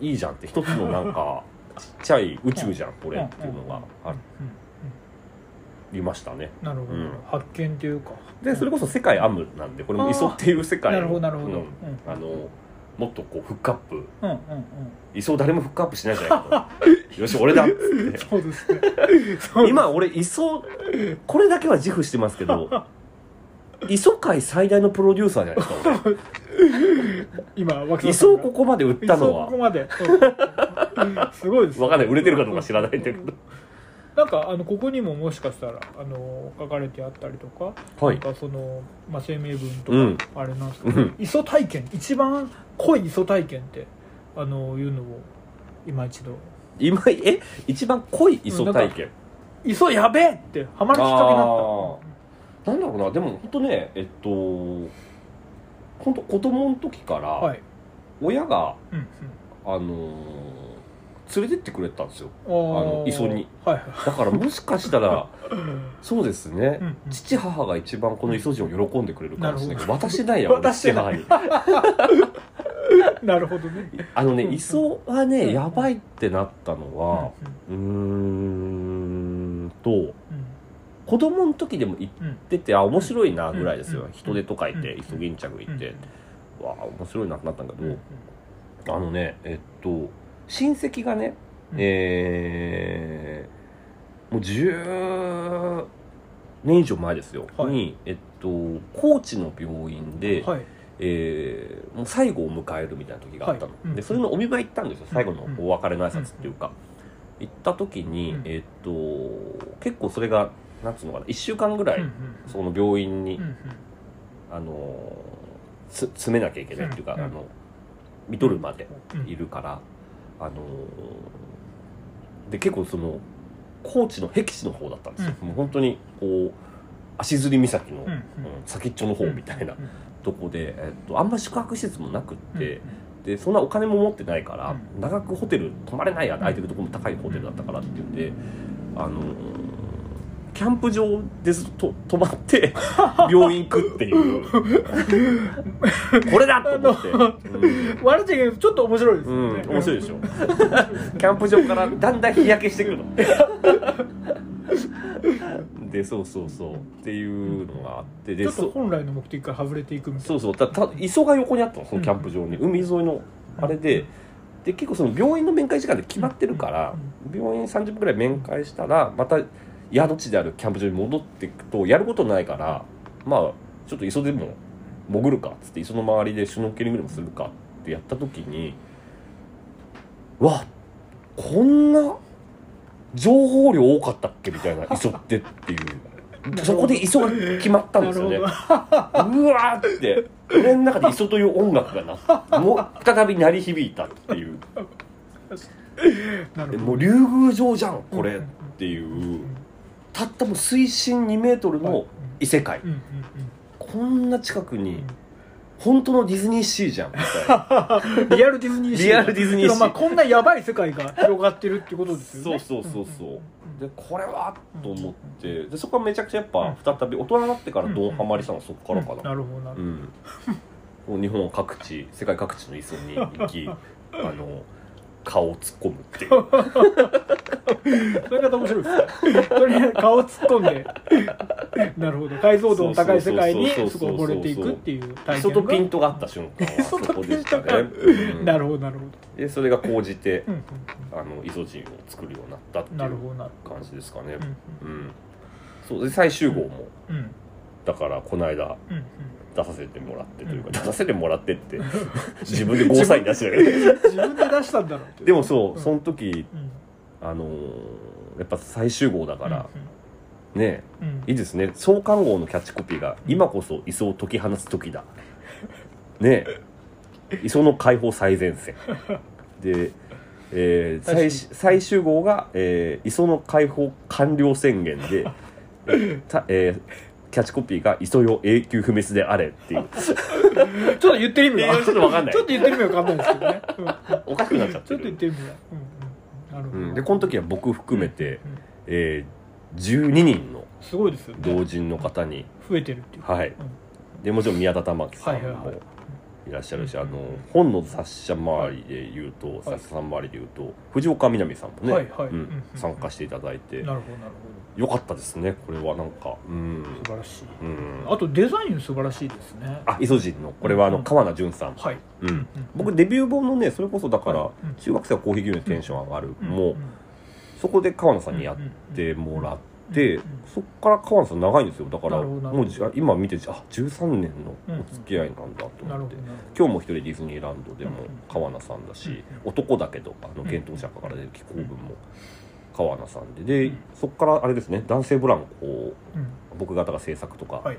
Speaker 2: いいじゃんって一つのなんか ちっちゃい宇宙じゃんこれっていうのがあ
Speaker 1: うんうん
Speaker 2: りましたね。
Speaker 1: なるほど、
Speaker 2: うん。
Speaker 1: 発見っていうか。
Speaker 2: でそれこそ世界アムなんでこれも磯っていう世界
Speaker 1: なるほどなるほど、
Speaker 2: うん。
Speaker 1: うん。
Speaker 2: あのもっとこうフックアップ。
Speaker 1: うんうん
Speaker 2: 磯誰もフックアップしないじゃないか。と よし俺だ。っつって
Speaker 1: うんそうです。ね
Speaker 2: 今俺磯これだけは自負してますけど 磯界最大のプロデューサーじゃないですか
Speaker 1: 今
Speaker 2: 磯をここまで売ったのは。
Speaker 1: 磯ここまで、うん。すごいです
Speaker 2: わかんない。売れてるかどうか知らないんだけど
Speaker 1: なんかあのここにももしかしたらあの書かれてあったりとか、
Speaker 2: はい。
Speaker 1: なんかその、まあ、声明文と
Speaker 2: うん。
Speaker 1: かあれなんですけど、
Speaker 2: うん。
Speaker 1: 磯体験一番濃い磯体験ってあのいうのを今一度。
Speaker 2: 今え？一番濃い磯体験？
Speaker 1: 磯やべえってハマるきっかけになった。
Speaker 2: なんだろうな。でも本当ねえっと本当子供の時から、
Speaker 1: はい、
Speaker 2: 親が
Speaker 1: うんうん。
Speaker 2: あのー連れてってくれたんですよ。
Speaker 1: あの
Speaker 2: の磯に。
Speaker 1: はいはい。
Speaker 2: だからもしかしたら そうですね、
Speaker 1: うんうん。
Speaker 2: 父母が一番この磯人を喜んでくれるかもしれないけど
Speaker 1: な
Speaker 2: 私ないや俺
Speaker 1: 私
Speaker 2: 父
Speaker 1: ない
Speaker 2: 母に。
Speaker 1: なるほどね。
Speaker 2: あのね
Speaker 1: うん
Speaker 2: 磯はねやばいってなったのは
Speaker 1: うん
Speaker 2: うーんと
Speaker 1: うん。
Speaker 2: 子供の時でも行っ
Speaker 1: うん
Speaker 2: ててあ面白いなぐらいですよ、
Speaker 1: うん
Speaker 2: 人手とかいて
Speaker 1: うん
Speaker 2: イソギンチャク行って、わあ面白いなってなったんだけ
Speaker 1: うん
Speaker 2: ど、あのねえっと親戚がね、
Speaker 1: うん。
Speaker 2: えーもう10年以上前ですよ、
Speaker 1: はい。
Speaker 2: に、えっと、高知の病院で、
Speaker 1: はい。
Speaker 2: えーもう最後を迎えるみたいな時があったの、
Speaker 1: はい。うん。
Speaker 2: でそれのお見舞い行ったんですよ。最後のお別れの挨拶っていうか、行った時に、
Speaker 1: うん。
Speaker 2: えっと結構それがなんつうのかな1週間ぐらい、その病院に、あのつ詰めなきゃいけないっていうか、
Speaker 1: うん。
Speaker 2: あの見とるまで
Speaker 1: うん
Speaker 2: いるから、あので結構その高知の僻地の方だったんですよ、
Speaker 1: うん。
Speaker 2: もう本当にこう足摺岬の、
Speaker 1: うんうん。
Speaker 2: うん先っちょの方みたいなとこで、えっと、あんま宿泊施設もなくって、
Speaker 1: うん
Speaker 2: でそんなお金も持ってないから、
Speaker 1: うん。
Speaker 2: 長くホテル泊まれないや空いてるところも高いホテルだったからっていうんであのキャンプ場でずっと泊まって 病院行くっていう。これだと思って、うん。
Speaker 1: 笑っちゃいけちょっと面白いです
Speaker 2: うん面白いでしょ。キャンプ場からだんだん日焼けしてくるの。でそうそうそう。っていうのがあってで
Speaker 1: ちょっと
Speaker 2: そ
Speaker 1: 本来の目的から外れていくみたい
Speaker 2: そうそう。たた磯が横にあったのそのキャンプ場に、海沿いのあれでで結構その病院の面会時間で決まってるから、病院30分ぐらい面会したらまた宿地であるキャンプ場に戻っていくとやることないからまあちょっと磯でも潜るかっつって磯の周りでシュノーケリングでもするかってやった時にわこんな情報量多かったっけみたいな 磯ってっていう。そこで磯が決まったんですよね。うわーって俺の中で磯という音楽がなもう再び鳴り響いたっていう。もう竜宮城じゃんこれ
Speaker 1: うん
Speaker 2: っていうたったもう水深2メートルの異世界。
Speaker 1: うんうん
Speaker 2: こんな近くに本当のディズニーシーじゃんみたいな。
Speaker 1: う んリアルディズニーシー。
Speaker 2: リアルディズニーシー。
Speaker 1: まあこんなやばい世界が広がってるってことですよね。
Speaker 2: そうそうそうそう。
Speaker 1: うん
Speaker 2: でこれはと思って。でそこはめちゃくちゃやっぱ再び大人になってからドンハマりしたのはそこからかな。
Speaker 1: なるほどなるほ
Speaker 2: うん、日本各地世界各地の磯に行き あの顔を突っ込むっていう。
Speaker 1: ど それが面白いです。ねとりあえず顔突っ込んで。なるほど。解像度の高い世界に
Speaker 2: そ
Speaker 1: こ溺れていくっていう体
Speaker 2: 磯とピン
Speaker 1: 験
Speaker 2: トがあった瞬間 はそこでしたね、うん。
Speaker 1: がなるほどなるほ
Speaker 2: でそれが高じて
Speaker 1: どうん
Speaker 2: あのイソジンを作るようになったって
Speaker 1: うん
Speaker 2: いう感じですかね。
Speaker 1: ほど
Speaker 2: うん、そうで最終号も。
Speaker 1: うん。うん。
Speaker 2: だからこの間
Speaker 1: うんうん
Speaker 2: 出させてもらってというか、
Speaker 1: うん。
Speaker 2: 出させてもらってって 自分でゴーサイン出して
Speaker 1: 自分で出したんだろう
Speaker 2: でもそう、
Speaker 1: うん。
Speaker 2: その時
Speaker 1: うん。
Speaker 2: あのーやっぱ最終号だから、ねいいですね。創刊号のキャッチコピーが「今こそ磯を解き放つ時だ」ねえ。磯の解放最前線。で、えー最最終号が、えー磯の解放完了宣言で、たえーキャッチコピーが「磯よ永久不滅であれ」っていう。
Speaker 1: ちょっと言ってる意味が
Speaker 2: ちょっとわかんない。
Speaker 1: ちょっと言ってる意味わかんないですけどね。うん。うん
Speaker 2: おかしくなっちゃって
Speaker 1: ちょっと言
Speaker 2: る
Speaker 1: ってる意味がうんうん。なるほど。
Speaker 2: うん、でこの時は僕含めて、
Speaker 1: うん
Speaker 2: えー12人の
Speaker 1: すごいですよね。
Speaker 2: 同人の方に。
Speaker 1: 増えてるっていう
Speaker 2: はい。でもちろん宮田玉樹さん
Speaker 1: はいはいはい。
Speaker 2: もいらっしゃるし、
Speaker 1: うん
Speaker 2: あの本の雑誌周りで言うと、雑誌さん周りで言うと藤岡みなみさんもね、うん
Speaker 1: はいはい。うん。
Speaker 2: 参加していただいて。
Speaker 1: なるほどなる
Speaker 2: よかったですねこれはなんか。うん。
Speaker 1: 素晴らしい。
Speaker 2: うん。
Speaker 1: あとデザイン素晴らしいですね。
Speaker 2: あイソジンのこれはあの
Speaker 1: うん。
Speaker 2: 川名淳さん、
Speaker 1: はい。
Speaker 2: うん。僕デビュー本のねそれこそだから、中学生はコーヒー牛乳テンション上がる、
Speaker 1: うん
Speaker 2: もうそこで川名さんにやってもらって、そっから川名さん長いんですよ。だからもう今見てあ13年のお付き合いなんだと思って、今日も一人ディズニーランドでも川名さんだし、
Speaker 1: うん
Speaker 2: 男だけどあの幻冬釈迦から出る気候文も川名さんで。で、
Speaker 1: うん。
Speaker 2: そこからあれですね男性ブランコを
Speaker 1: うん。
Speaker 2: 僕方が制作とか、
Speaker 1: はい。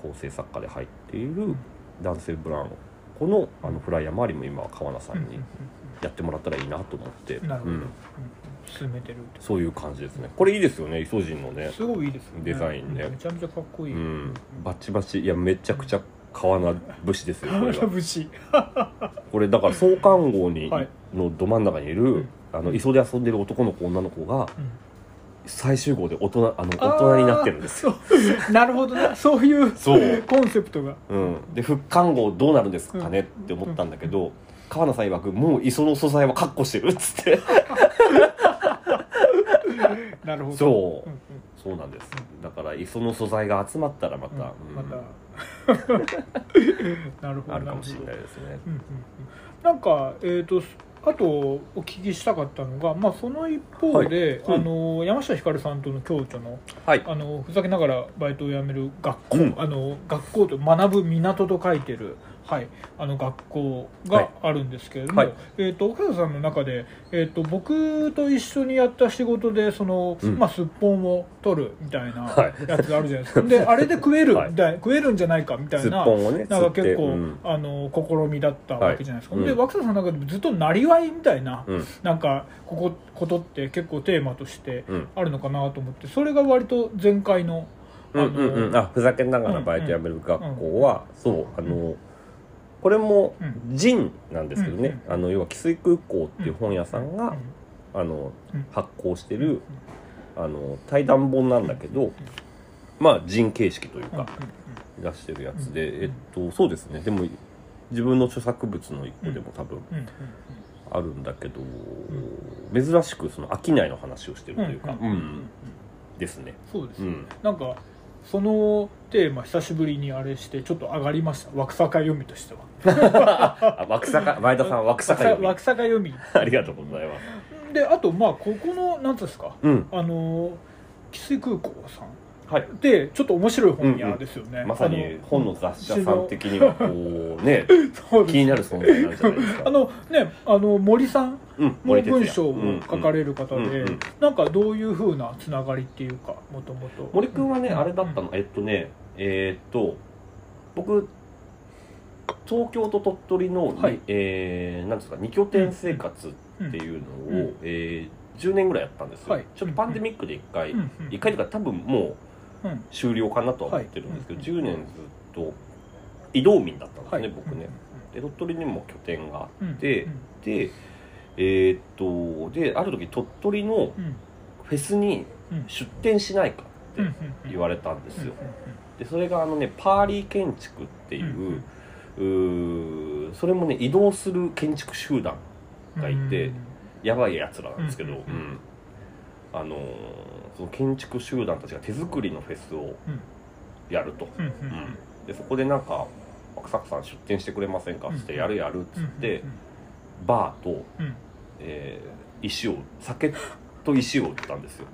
Speaker 2: 構成作家で入っている男性ブランコのあのフライヤー周りも今は川名さんにやってもらったらいいなと思って、う
Speaker 1: うん。ん。進めてる
Speaker 2: そういう感じですね。これいいですよねイソジンのね
Speaker 1: すごいいいですよね。
Speaker 2: デザインね。
Speaker 1: めちゃめちゃかっこいい、
Speaker 2: うん。バチバチ。いやめちゃくちゃ川名節ですよこれ これだから創刊号に、
Speaker 1: はい。
Speaker 2: のど真ん中にいる、
Speaker 1: ん
Speaker 2: あの磯で遊んでる男の子女の子が
Speaker 1: うん。
Speaker 2: 最終号で大人あの大人になってるんです。よ
Speaker 1: そう。なるほどねそういう
Speaker 2: そう。
Speaker 1: コンセプトが。
Speaker 2: うん、で復刊号どうなるんですかねって思ったんだけど、川名さん曰くもう磯の素材はカッコしてるっつって。
Speaker 1: なるほど。
Speaker 2: そう。
Speaker 1: うんうん。
Speaker 2: そうなんです。だから磯の素材が集まったらま
Speaker 1: うん。
Speaker 2: た、
Speaker 1: ま
Speaker 2: うん。
Speaker 1: た。なるほど。
Speaker 2: あるかもしれないですね。
Speaker 1: うんうんうん。なんかえっ、とあとお聞きしたかったのが、まあ、その一方で、
Speaker 2: はい。
Speaker 1: あの山下ひかるさんとの共著の
Speaker 2: はい。
Speaker 1: あのふざけながらバイトを辞める学校、
Speaker 2: うん。
Speaker 1: あの学校と学ぶ港と書いてる、はい、あの学校があるんですけれども、
Speaker 2: はい。
Speaker 1: えー、と岡田さんの中で、えー、と僕と一緒にやった仕事でその、
Speaker 2: うん。
Speaker 1: まあ、すっぽんを取るみたいな
Speaker 2: はい。
Speaker 1: やつがあるじゃないですか、で あれで食える
Speaker 2: はい
Speaker 1: みたいな食えるんじゃないかみたいな
Speaker 2: ね
Speaker 1: なんか結構、
Speaker 2: うん。
Speaker 1: あの試みだったわけじゃないですか、で若狭さんの中でずっとなりわいみたいな、
Speaker 2: うん。
Speaker 1: なんかここことって結構テーマとして
Speaker 2: うん。
Speaker 1: あるのかなと思ってそれが割と前回の
Speaker 2: うんうんうん。あふざけながらバイトやめる学校は、そうあのこれも
Speaker 1: うん。
Speaker 2: ジンなんですけどね、
Speaker 1: うん
Speaker 2: あの要は汽水空港っていう本屋さんが、あの
Speaker 1: うん。
Speaker 2: 発行してる、あの対談本なんだけど、まあジン形式というか、出してるやつで、えっとそうですね。でも自分の著作物の一個でも多分あるんだけど、珍しくその商いの話をしてるというか、ですね。
Speaker 1: そうです、
Speaker 2: うん。
Speaker 1: なんかそのテーマ久しぶりにあれしてちょっと上がりました。枠坂読みとしては。
Speaker 2: あ枠坂前田さん枠坂読み。
Speaker 1: 枠坂読み。
Speaker 2: ありがとうございます。
Speaker 1: であとまあここのなんつうんですか？
Speaker 2: うん。
Speaker 1: あの汽水空港さん。
Speaker 2: はい。
Speaker 1: でちょっと面白い本屋ですよね、
Speaker 2: まさに本の雑誌社さん的にはこう ね。気になる存在なんじゃないですか。
Speaker 1: あのねあの森さん
Speaker 2: 森
Speaker 1: 文章を書かれる方で、なんかどういうふうなつながりっていうかもともと
Speaker 2: 森くんはね
Speaker 1: うん。
Speaker 2: あれだったの。えっとねえーっと僕東京と鳥取の、
Speaker 1: はい。
Speaker 2: えーなんですか二拠点生活っていうのを、
Speaker 1: うん。
Speaker 2: えー10年ぐらいやったんですよ、
Speaker 1: はい。
Speaker 2: ちょっとパンデミックで1回、
Speaker 1: うん。うん。
Speaker 2: 1回とか多分もう
Speaker 1: うん。
Speaker 2: 終了かなとは思ってるんですけど、
Speaker 1: はい。
Speaker 2: 10年ずっと移動民だったんですね、
Speaker 1: はい。
Speaker 2: 僕ね。で鳥取にも拠点があ
Speaker 1: うん。
Speaker 2: って、
Speaker 1: うん。
Speaker 2: でえーっとである時鳥取の
Speaker 1: うん。
Speaker 2: フェスに
Speaker 1: うん。
Speaker 2: 出店しないか
Speaker 1: うん
Speaker 2: って言われたんですよ、
Speaker 1: うん
Speaker 2: でそれがあのねパーリー建築っていう,、うーそれもね移動する建築集団がいてやばいやつらなんですけど、
Speaker 1: うん
Speaker 2: あのーその建築集団たちが手作りのフェスをやると、
Speaker 1: うん
Speaker 2: でそこでなんか「若坂さん出店してくれませんか?」っつって「
Speaker 1: うん
Speaker 2: やるやる」っつ
Speaker 1: うん
Speaker 2: って、バーと、
Speaker 1: うん。
Speaker 2: えー石を酒と石を売ったんですよ、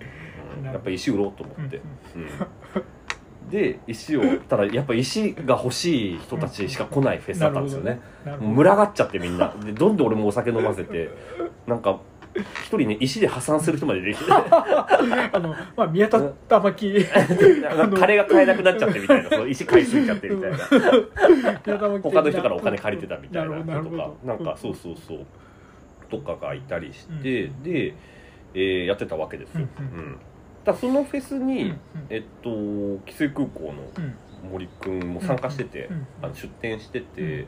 Speaker 2: うん。やっぱ石売ろうと思って、
Speaker 1: うん
Speaker 2: うん。で石をただやっぱ石が欲しい人たちしか来ないフェスだったんですよね。群がっちゃってみんな。でどんどん俺もお酒飲ませてなんか一人ね石で破産する人までできて
Speaker 1: あのまあ宮田玉木
Speaker 2: なんか金が買えなくなっちゃってみたいなその石買いすぎちゃってみたいな。他の人からお金借りてたみたいな人とか
Speaker 1: な
Speaker 2: んかそうそうそう。とかがいたりして、で、えーやってたわけですよ、
Speaker 1: うん
Speaker 2: うん。だそのフェスに、
Speaker 1: うんうん。
Speaker 2: えっと汽水空港の
Speaker 1: うん
Speaker 2: 森くんも参加してて、
Speaker 1: うん。
Speaker 2: あの出店してて、
Speaker 1: うん。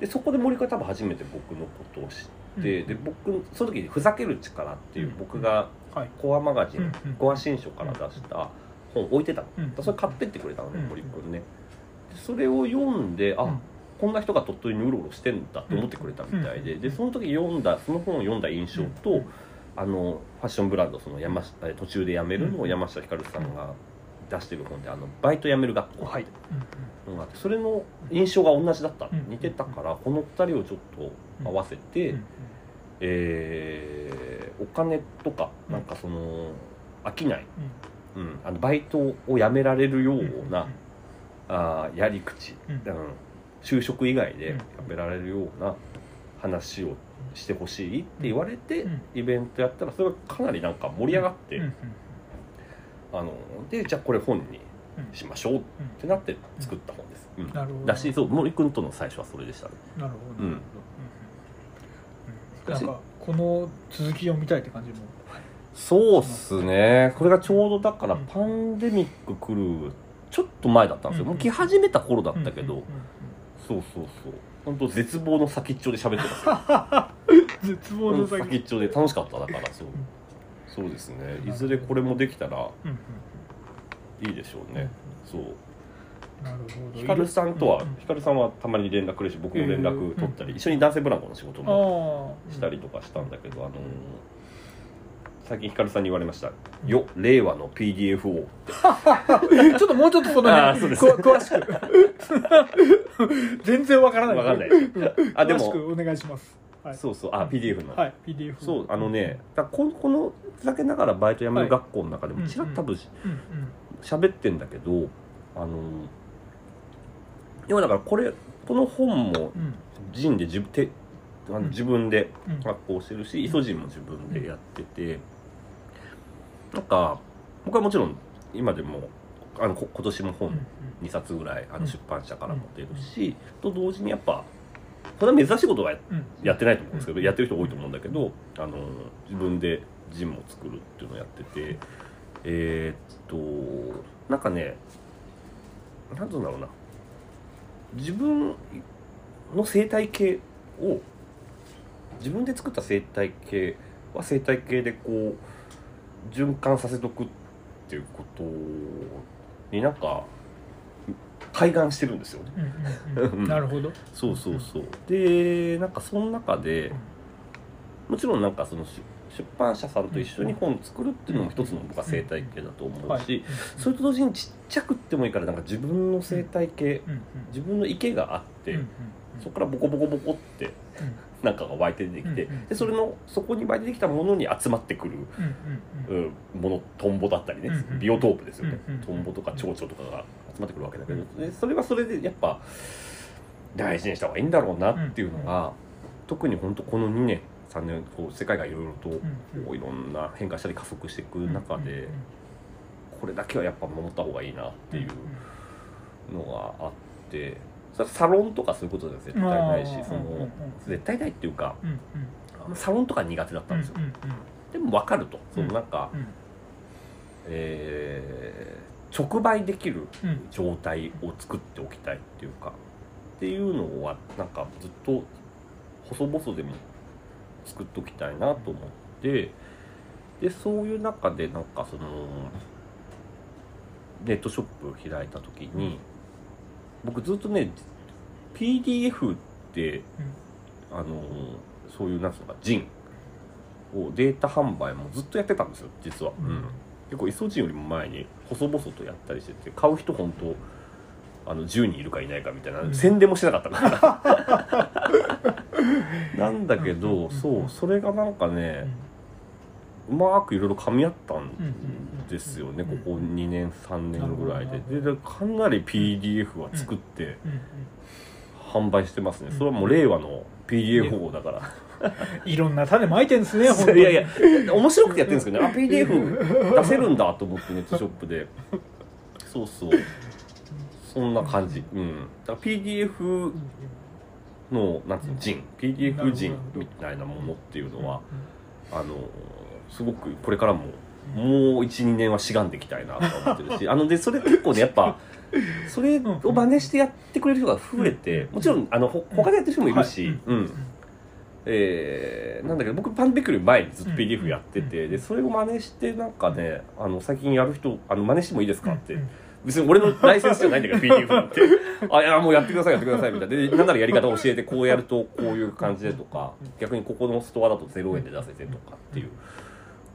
Speaker 2: でそこで森くんが多分初めて僕のことを知って、
Speaker 1: うん
Speaker 2: で僕その時に「ふざける力」っていう
Speaker 1: うん。
Speaker 2: 僕が
Speaker 1: はい。
Speaker 2: コアマガジン、コア新書から出した本置いてたの、それ買ってってくれたのね、
Speaker 1: うん
Speaker 2: 森くんね。でそれを読んであ、
Speaker 1: うん。
Speaker 2: こんな人が鳥取にうろうろしてんだって思ってくれたみたいで,、
Speaker 1: うん
Speaker 2: でその時読んだその本を読んだ印象と、
Speaker 1: うん
Speaker 2: あのファッションブランドその山下途中で辞めるのを
Speaker 1: うん
Speaker 2: 山下ひかるさんが出してる本であのバイト辞める学校
Speaker 1: はい。
Speaker 2: のがあってそれの印象が同じだった、
Speaker 1: うん
Speaker 2: 似てたからこの2人をちょっと合わせて、
Speaker 1: うん
Speaker 2: えーお金とかなんかその商い、うん、あのバイトを辞められるような、あーやり口、
Speaker 1: うん。
Speaker 2: うん。就職以外で
Speaker 1: うん。
Speaker 2: 辞められるような話をしてほしいって言われて、
Speaker 1: うん。
Speaker 2: イベントやったらそれがかなりなんか盛り上がって、
Speaker 1: うん。うん。
Speaker 2: あのでじゃあこれ本に
Speaker 1: うん。
Speaker 2: しましょうってなって作った本です、うん。
Speaker 1: なるほど。
Speaker 2: だしそう森君との最初はそれでしたね。
Speaker 1: なるほど、
Speaker 2: うん
Speaker 1: なんかこの続きを見たいって感じも。
Speaker 2: そうっすね。これがちょうどだから
Speaker 1: うん。
Speaker 2: パンデミック来るちょっと前だったんですよ、
Speaker 1: うん
Speaker 2: もう来始めた頃だったけど、
Speaker 1: うんうんうん
Speaker 2: そうそうそう。本当絶望の先っちょで喋ってます
Speaker 1: 絶望の先
Speaker 2: 先っちょで楽しかっただからそう、そうですね。いずれこれもできたら
Speaker 1: うんうん
Speaker 2: いいでしょうね、そう
Speaker 1: なるほど。
Speaker 2: ヒカルさんとは、
Speaker 1: うんうん。
Speaker 2: ヒカルさんはたまに連絡くれるし僕も連絡取ったり、一緒に男性ブランコの仕事もしたりとかしたんだけど、あのー最近ヒカルさんに言われました「よ令和の PDF を
Speaker 1: ちょっともうちょっとその
Speaker 2: あーそうです。
Speaker 1: こ詳しく。全然わからない。
Speaker 2: わかんない。あでも
Speaker 1: 詳しくお願いします。はい。
Speaker 2: そうそう。あ PDF の、
Speaker 1: はい PDF
Speaker 2: そうあのねだここのふざけながらバイト辞める学校の中でもちらっと多分
Speaker 1: うんうん
Speaker 2: 喋ってんだけどあのー要はだからこれこの本も
Speaker 1: うん。
Speaker 2: 人で自分てあの
Speaker 1: うん。
Speaker 2: 自分で
Speaker 1: うん。
Speaker 2: 発行してるし、イソジンも自分でやってて、なんか僕はもちろん今でもあのこ今年も本
Speaker 1: うん
Speaker 2: 2冊ぐらいあ
Speaker 1: うん。
Speaker 2: の出版社からも出るし、と同時にやっぱこれは珍しいことはやってないと思うんですけど、
Speaker 1: うん。
Speaker 2: やってる人多いと思うんだけどあの自分でジムを作るっていうのをやっててえーっとなんかねなんつうんだろうな自分の生態系を自分で作った生態系は生態系でこう循環させとくっていうことになんか開眼してるんですよね。
Speaker 1: うんうんうん。なるほど。
Speaker 2: そうそうそう。でなんかその中でもちろんなんかその出出版社さんと一緒に本作るっていうのも一つの僕は生態系だと思うし、
Speaker 1: はい。
Speaker 2: それと同時にちっちゃくってもいいからなんか自分の生態系自分の池があって、そこからボコボコボコってなんかが湧いて出てきて、でそれのそこに湧いてできたものに集まってくる、
Speaker 1: う
Speaker 2: ものトンボだったりね、ビオトープですよね、トンボとか蝶々とかが集まってくるわけだけど、でそれはそれでやっぱ大事にした方がいいんだろうなっていうのが、特に本当この2年3年こう世界がいろいろといろんな変化したり加速していく中で、これだけはやっぱ守った方がいいなっていうのがあってそれはサロンとかそういうことでは絶対ないしその絶対ないっていうかサロンとか苦手だったんですよ、でも分かると。その
Speaker 1: うん
Speaker 2: なんか、
Speaker 1: うん。
Speaker 2: えー直売できる
Speaker 1: うん。
Speaker 2: 状態を作っておきたいっていうかっていうのはなんかずっと細々でも作っておきたいなと思ってでそういう中でなんかそのネットショップを開いた時に僕ずっとね PDF ってあのそういうなんつうのかジンをデータ販売もずっとやってたんですよ実は、
Speaker 1: うん。
Speaker 2: うん。結構イソジンよりも前に細々とやったりしてて買う人本当あの10人いるかいないかみたいな、
Speaker 1: うん。
Speaker 2: 宣伝もしてなかったから なんだけど、
Speaker 1: うん
Speaker 2: そうそれがなんかね、うまくいろいろ噛み合ったんですよね、ここ2年3年ぐらいで。ででかなり PDF は作って販売してますね、
Speaker 1: うん
Speaker 2: それはもう令和の PDF 号だから、
Speaker 1: いろんな種まいてんですね 本当に。
Speaker 2: いやいや面白くてやってるんですけどね。あ PDF 出せるんだと思ってネットショップで。そうそうそんな感じ。うん。だから PDF のなんていうの人 PDF 人みたいなものっていうのはあのすごくこれからももう12年はしがんでいきたいなと思ってるし あのでそれ結構ねやっぱそれを真似してやってくれる人が増えてもちろんあのほ他でやってる人もいるし、
Speaker 1: はい
Speaker 2: うん。えーなんだけど僕パンデックより前にずっと PDF やってて、でそれを真似してなんかねあの最近やる人あの真似してもいいですかって、別に俺のライセンスじゃないんだけど PDF なんて。あいやもうやってくださいやってくださいみたいな。でなんならやり方を教えてこうやるとこういう感じでとか逆にここのストアだと0円で出せてとかっていう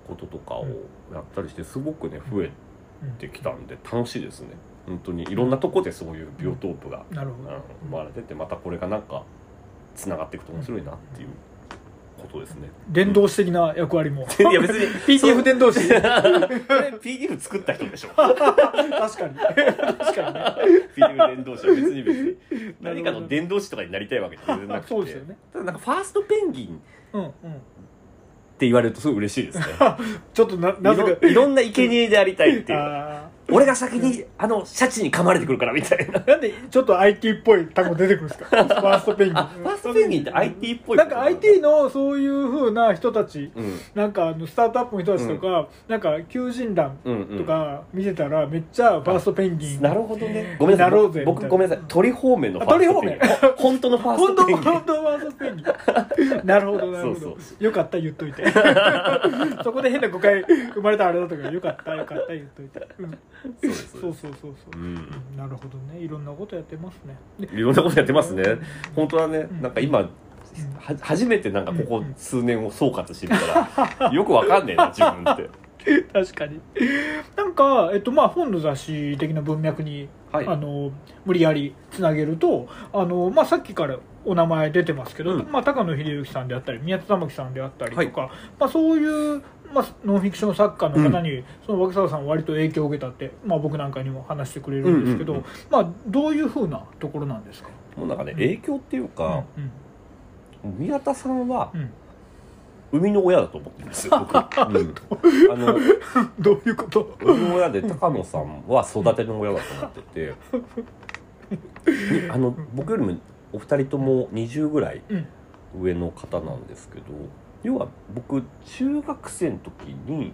Speaker 2: こととかをやったりしてすごくね増えてきたんで楽しいですね。本当にいろんなとこでそういうビオトープが、生まれててまたこれがなんかつながっていくと面白いなっていうことですね。
Speaker 1: 伝道師的な役割も。
Speaker 2: いや別に
Speaker 1: PDF 伝道師。
Speaker 2: そ れ PDF 作った人でしょ。
Speaker 1: 確かに。確かにね。
Speaker 2: PDF 伝道師は別に別に。何かの伝道師とかになりたいわけじゃなくて。
Speaker 1: そうですよね。
Speaker 2: ただなんかファーストペンギンっ
Speaker 1: うんうん
Speaker 2: て言われるとすごい嬉しいですね。
Speaker 1: ちょっとななぜか。
Speaker 2: いろんな生贄でありたいっていう。
Speaker 1: あ
Speaker 2: 俺が先にあのシャチに噛まれてくるからみたいな。
Speaker 1: ーなんでちょっと IT っぽい単語出てくるんですか？ファーストペンギン。
Speaker 2: あファーストペンギンって IT っぽい
Speaker 1: なんか IT のそういう風な人たち
Speaker 2: うん。
Speaker 1: なんかあのスタートアップの人たちとか、なんか求人欄
Speaker 2: うんうん。
Speaker 1: とか見てたらめっちゃファーストペンギン
Speaker 2: なるほどね。ごめんなさい。僕ごめんなさい。鳥方面のファーストペンギン。本当のファーストペンギン。
Speaker 1: 本当ファーストペンギン。なるほどなるほど。よかった言っといて。そこで変な誤解生まれたらあれだったからよかったよかった言っといて、うん、
Speaker 2: そうです
Speaker 1: そうそうそうそう、
Speaker 2: う。ん。
Speaker 1: なるほどね。いろんなことやってますね。で
Speaker 2: いろんなことやってますね。
Speaker 1: うん。
Speaker 2: 本当はね
Speaker 1: うん。
Speaker 2: なんか今は初めてなんかここ数年を総括してみたら よくわかんねえな自分って。
Speaker 1: 確かに。なんか、えっとまあ、本の雑誌的な文脈に、
Speaker 2: はい。
Speaker 1: あの無理やりつなげるとあの、まあ、さっきからお名前出てますけど、
Speaker 2: うん。
Speaker 1: まあ、高野秀之さんであったり宮田玉樹さんであったりとか、まあ、そういう、まあ、ノンフィクション作家の方に、その若沢さんは割と影響を受けたって、まあ、僕なんかにも話してくれるんですけど、
Speaker 2: うんうん
Speaker 1: まあ、どういうふうなところなんですか？
Speaker 2: もうなんかね影響っていうか
Speaker 1: うん
Speaker 2: 宮田さんは
Speaker 1: うん。
Speaker 2: 生みの親だと思ってるん。ですよ僕、うん、あの
Speaker 1: どういうこと？
Speaker 2: 生みの親で高野さんは育ての親だと思ってて。にあの僕よりもお二人とも20ぐらい
Speaker 1: うん。
Speaker 2: 上の方なんですけど要は僕中学生の時に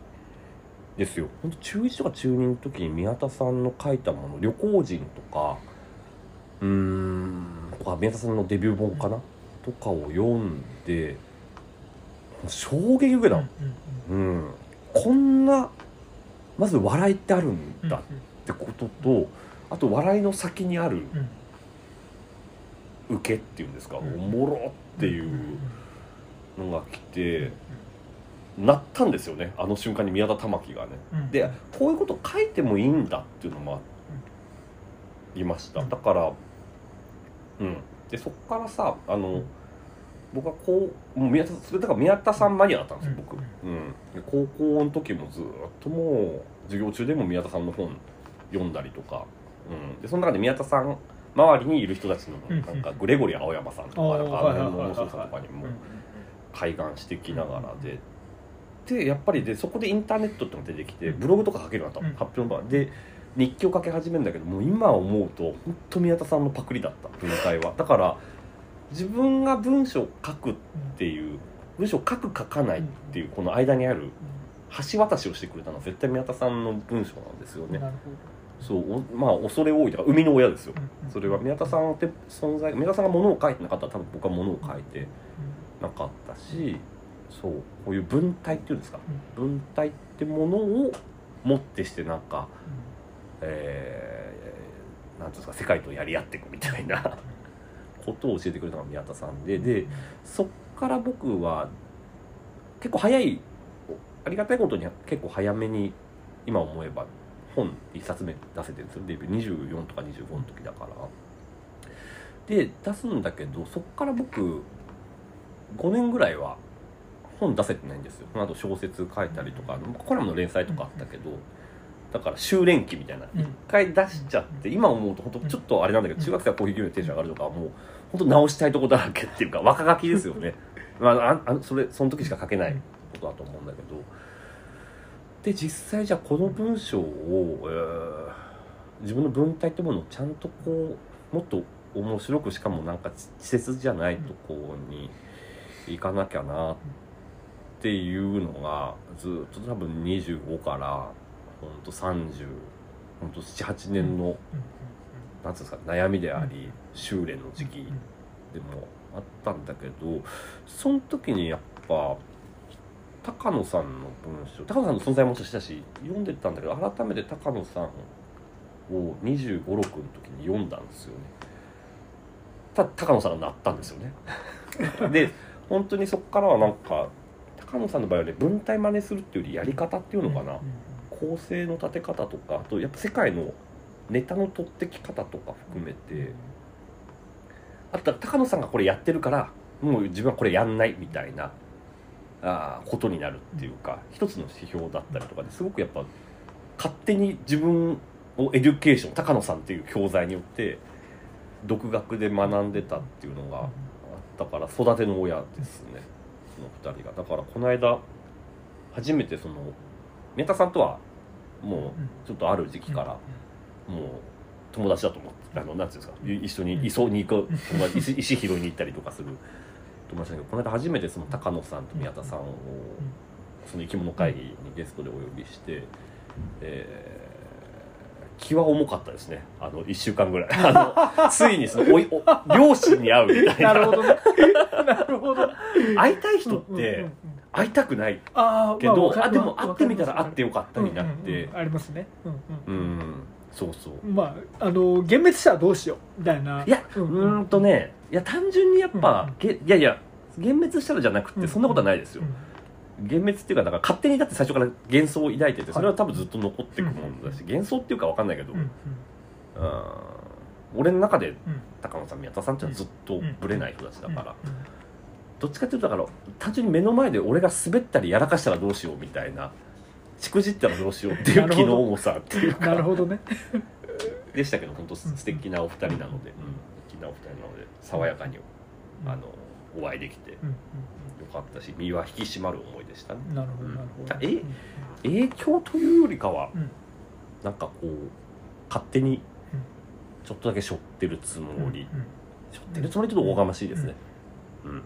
Speaker 2: ですよ。本当中1とか中2の時に宮田さんの書いたもの「旅行人」とかうーんとか宮田さんのデビュー本かな？とかを読んで衝撃受けたんこんなまず笑いってあるん
Speaker 1: うん
Speaker 2: だってこととあと笑いの先にある
Speaker 1: うん。
Speaker 2: 受けっていうんですか、
Speaker 1: うん。
Speaker 2: おもろっていうのが来て、なったんですよねあの瞬間に宮田玉樹がね。
Speaker 1: うん。
Speaker 2: でこういうこと書いてもいいんだっていうのもありました。だからうん。でそっからさあの僕はこうもう宮田それだから宮田さんマニアだったんですよ僕、
Speaker 1: う
Speaker 2: うん高校の時もずっともう授業中でも宮田さんの本読んだりとか、うん、でその中で宮田さん周りにいる人たちの
Speaker 1: うん
Speaker 2: なん。かグレゴリー青山さんとかなんかあの辺の面白さとかにも
Speaker 1: うん
Speaker 2: 開眼してきながらで。でやっぱりでそこでインターネットってのが出てきてブログとか書けるようにな発表の場で日記を書き始めるんだけどもう今思うと本当宮田さんのパクリだった文体は。だから自分が文章を書くっていう文章を書く書かないっていうこの間にある橋渡しをしてくれたのは絶対宮田さんの文章なんですよね。そうおまあ恐れ多いだから生みの親ですよ。それは宮田さんって存在宮田さんが物を書いてなかったら多分僕は物を書いてなかったしそうこういう文体っていうんですか？文体ってものをもってしてなんかえー、なんていうんですか世界とやり合っていくみたいなことを教えてくれたのが宮田さんででそっから僕は結構早いありがたいことに結構早めに今思えば本一冊目出せてるんですよ。デビュー24とか25の時だから。で出すんだけどそっから僕5年ぐらいは本出せてないんですよ。その後小説書いたりとかコラムの連載とかあったけどだから修練期みたいな。
Speaker 1: うん。
Speaker 2: 一回出しちゃって今思うと本当ちょっとあれなんだけど中学生はこういうようにテンション上がるとかはもう本当直したいとこだらけっていうか若書きですよね。まあああそれその時しか書けないことだと思うんだけど。で実際じゃあこの文章を、えー自分の文体ってものをちゃんとこうもっと面白くしかもなんか稚拙じゃないとこに行かなきゃなっていうのがずっと多分25からほんと30ほんと78年の、なんつうんですか悩みであり修練の時期でもあったんだけどその時にやっぱ高野さんの文章高野さんの存在もしたし読んでたんだけど改めて高野さんを2 5 6の時に読んだんですよね。た高野さんがなったんですよね。で本当にそこからはなんか高野さんの場合はね文体真似するっていうよりやり方っていうのかな、構成の立て方とかあとやっぱ世界のネタの取ってき方とか含めてあと高野さんがこれやってるからもう自分はこれやんないみたいなあーことになるっていうか一つの指標だったりとかですごくやっぱ勝手に自分をエデュケーション高野さんっていう教材によって独学で学んでたっていうのがあったから育ての親ですね。その2人が。だからこの間初めてその宮田さんとはもうちょっとある時期からもう友達だと思ってあのなんていうんですかい一緒に磯に行く友達石石拾いに行ったりとかする友達だけどこの間初めてその高野さんと宮田さんをその生き物会議にゲストでお呼びして、えー気は重かったですね。あの1週間ぐらい。あのついにそのおいお両親に会うみたいな。
Speaker 1: なるほどね。なるほど。
Speaker 2: 会いたい人って
Speaker 1: うん
Speaker 2: 会いたくないけど、あでも
Speaker 1: わ
Speaker 2: 会ってみたら会ってよかったになって、
Speaker 1: ありますね。うん
Speaker 2: う
Speaker 1: うん。
Speaker 2: ん。そうそう。
Speaker 1: まああの幻滅したらどうしようみたいな。い
Speaker 2: や、う
Speaker 1: うん。
Speaker 2: とね、いや、単純にやっぱ、
Speaker 1: うん
Speaker 2: げいやいや、幻滅したらじゃなくて、
Speaker 1: うん
Speaker 2: そんなことはないですよ。幻滅っていうか、だから勝手にだって最初から幻想を抱いてて、それは多分ずっと残っていくもんだし、幻想っていうかわかんないけど、
Speaker 1: うん
Speaker 2: 俺の中で
Speaker 1: うん。
Speaker 2: 高野さん、宮田さんっていうのはずっとぶれない人たちだから、
Speaker 1: うん
Speaker 2: どっちかっていうと、だから、単純に目の前で俺が滑ったりやらかしたらどうしようみたいな、しくじったらどうしようっていう気の重さっていう
Speaker 1: なる
Speaker 2: か、
Speaker 1: ほどね。
Speaker 2: でしたけど、本当素敵なお二人なので、うん素敵なお二人なので、爽やかに、あの、お会いできて、よ
Speaker 1: うんうん。
Speaker 2: かったし身は引き締まる思いでしたね。
Speaker 1: うんなるほどなるほど。
Speaker 2: え影響というよりかは、
Speaker 1: うん。
Speaker 2: なんかこう勝手にちょっとだけ背負ってるつもり、
Speaker 1: うん
Speaker 2: 背負ってるつもりちょっとおがましいですね。うん、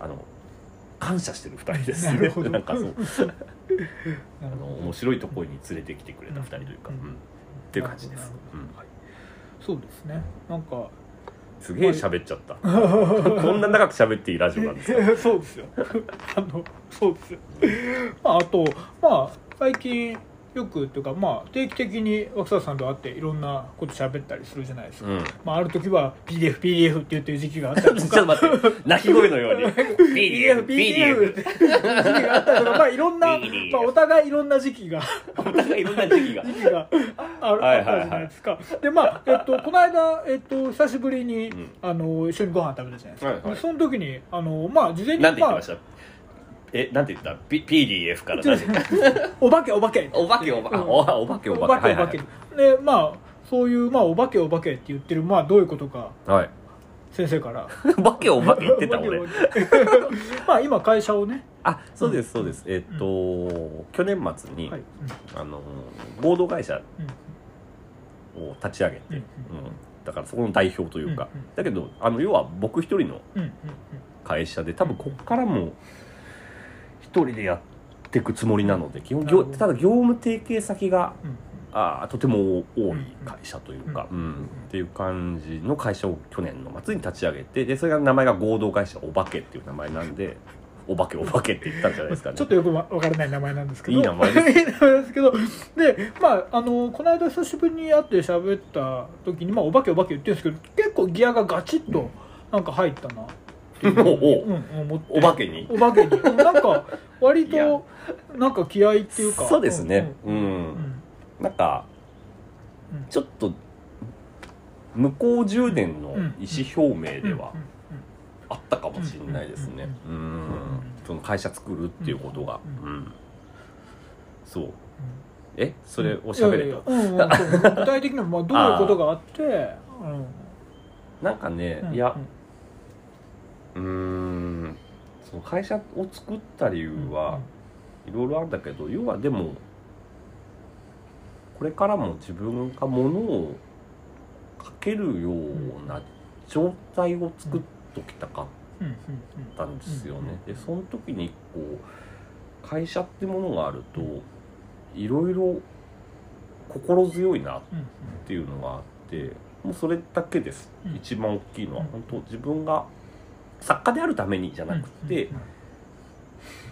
Speaker 2: あの感謝してる二人です。ね
Speaker 1: な
Speaker 2: んかそう。
Speaker 1: な
Speaker 2: あの面白いところに連れてきてくれた二人というか、
Speaker 1: うん。
Speaker 2: うん。っていう感じです。うん。
Speaker 1: はいそうですね。なんか
Speaker 2: すげえ喋っちゃった。こんな長く喋っていいラジオなんですか？
Speaker 1: そうですよ。あのそうですよ、まあ、あとまあ最近よくっていうかまあ定期的に若狭さんと会っていろんなこと喋ったりするじゃないですか、
Speaker 2: うん。
Speaker 1: まあ、ある時は PDF PDF って言ってる時期があったりとか。
Speaker 2: ちょっと待って鳴き声のように。
Speaker 1: PDF PDF って時期があったりとかまあいろんな、
Speaker 2: PDF
Speaker 1: まあ、お互いいろんな時期が。
Speaker 2: お互いいろんな時期が。
Speaker 1: 時期があある
Speaker 2: はいはいはい。
Speaker 1: あったじゃないですか。で、まあ、えっと、この間、えっと、久しぶりに、
Speaker 2: うん。
Speaker 1: あの、一緒にご飯食べたじゃないですか。
Speaker 2: はいはい。
Speaker 1: でその時に、あの、まあ、事前に、ま
Speaker 2: なんて言ってました、えなんて言った、P、PDF から何て言った
Speaker 1: あ、お化けお化け。
Speaker 2: お化けお化け、
Speaker 1: うん。
Speaker 2: おお化けお
Speaker 1: お
Speaker 2: 化け
Speaker 1: お化け。で、まあ、そういう、まあ、お化けお化けって言ってる、まあ、どういうことか、
Speaker 2: はい。はい
Speaker 1: 先生から。
Speaker 2: お化けお化け言ってた俺。
Speaker 1: まあ、今、会社をね、
Speaker 2: あそうですそうです。えっと去年末に
Speaker 1: はい。
Speaker 2: あの合同会社
Speaker 1: うん。
Speaker 2: を立ち上げて
Speaker 1: うん。
Speaker 2: うん。だからそこの代表というか。
Speaker 1: うんうん。
Speaker 2: だけどあの要は僕一人の
Speaker 1: うんうん
Speaker 2: 会社で多分こっからも一人でやっていくつもりなので基本業ただ業務提携先が
Speaker 1: うん。うん
Speaker 2: あーとても多い会社というか、
Speaker 1: う
Speaker 2: うん。んっていう感じの会社を去年の末に立ち上げてでそれが名前が合同会社お化けっていう名前なんでお化けお化けって言ったんじゃないですかね。
Speaker 1: ちょっとよくわわからない名前なんですけど。
Speaker 2: いい名前です。
Speaker 1: いい名前ですけど。でまああのこの間久しぶりに会って喋った時に、まあ、お化けお化け言ってるんですけど結構ギアがガチッとなんか入ったな。っていうふうん、思って。
Speaker 2: お化けに？
Speaker 1: お化けに。う んなんか割
Speaker 2: いや。
Speaker 1: となんか気合いっていうか。
Speaker 2: そうですね。
Speaker 1: うんうん。
Speaker 2: うん。なんか
Speaker 1: うん。
Speaker 2: ちょっと向こう10年の意思表明ではあったかもしれないですね。
Speaker 1: う
Speaker 2: うんその会社作るっていうことが。
Speaker 1: う
Speaker 2: うん。そう。え？それおしゃべれ
Speaker 1: いやい
Speaker 2: と
Speaker 1: やうんうんそう。具体的にはまあどういうことがあってうん。
Speaker 2: なんかね
Speaker 1: うん
Speaker 2: いやうーん。その会社を作った理由はいろいろあるんだけど要はでもこれからも自分がものをかけるような状態を作っときたかったんですよね。
Speaker 1: うん
Speaker 2: でその時にこう会社ってものがあるといろいろ心強いなっていうのがあってもうそれだけです、
Speaker 1: うん。
Speaker 2: 一番大きいのは。
Speaker 1: うん。
Speaker 2: 本当自分が作家であるためにじゃなくて、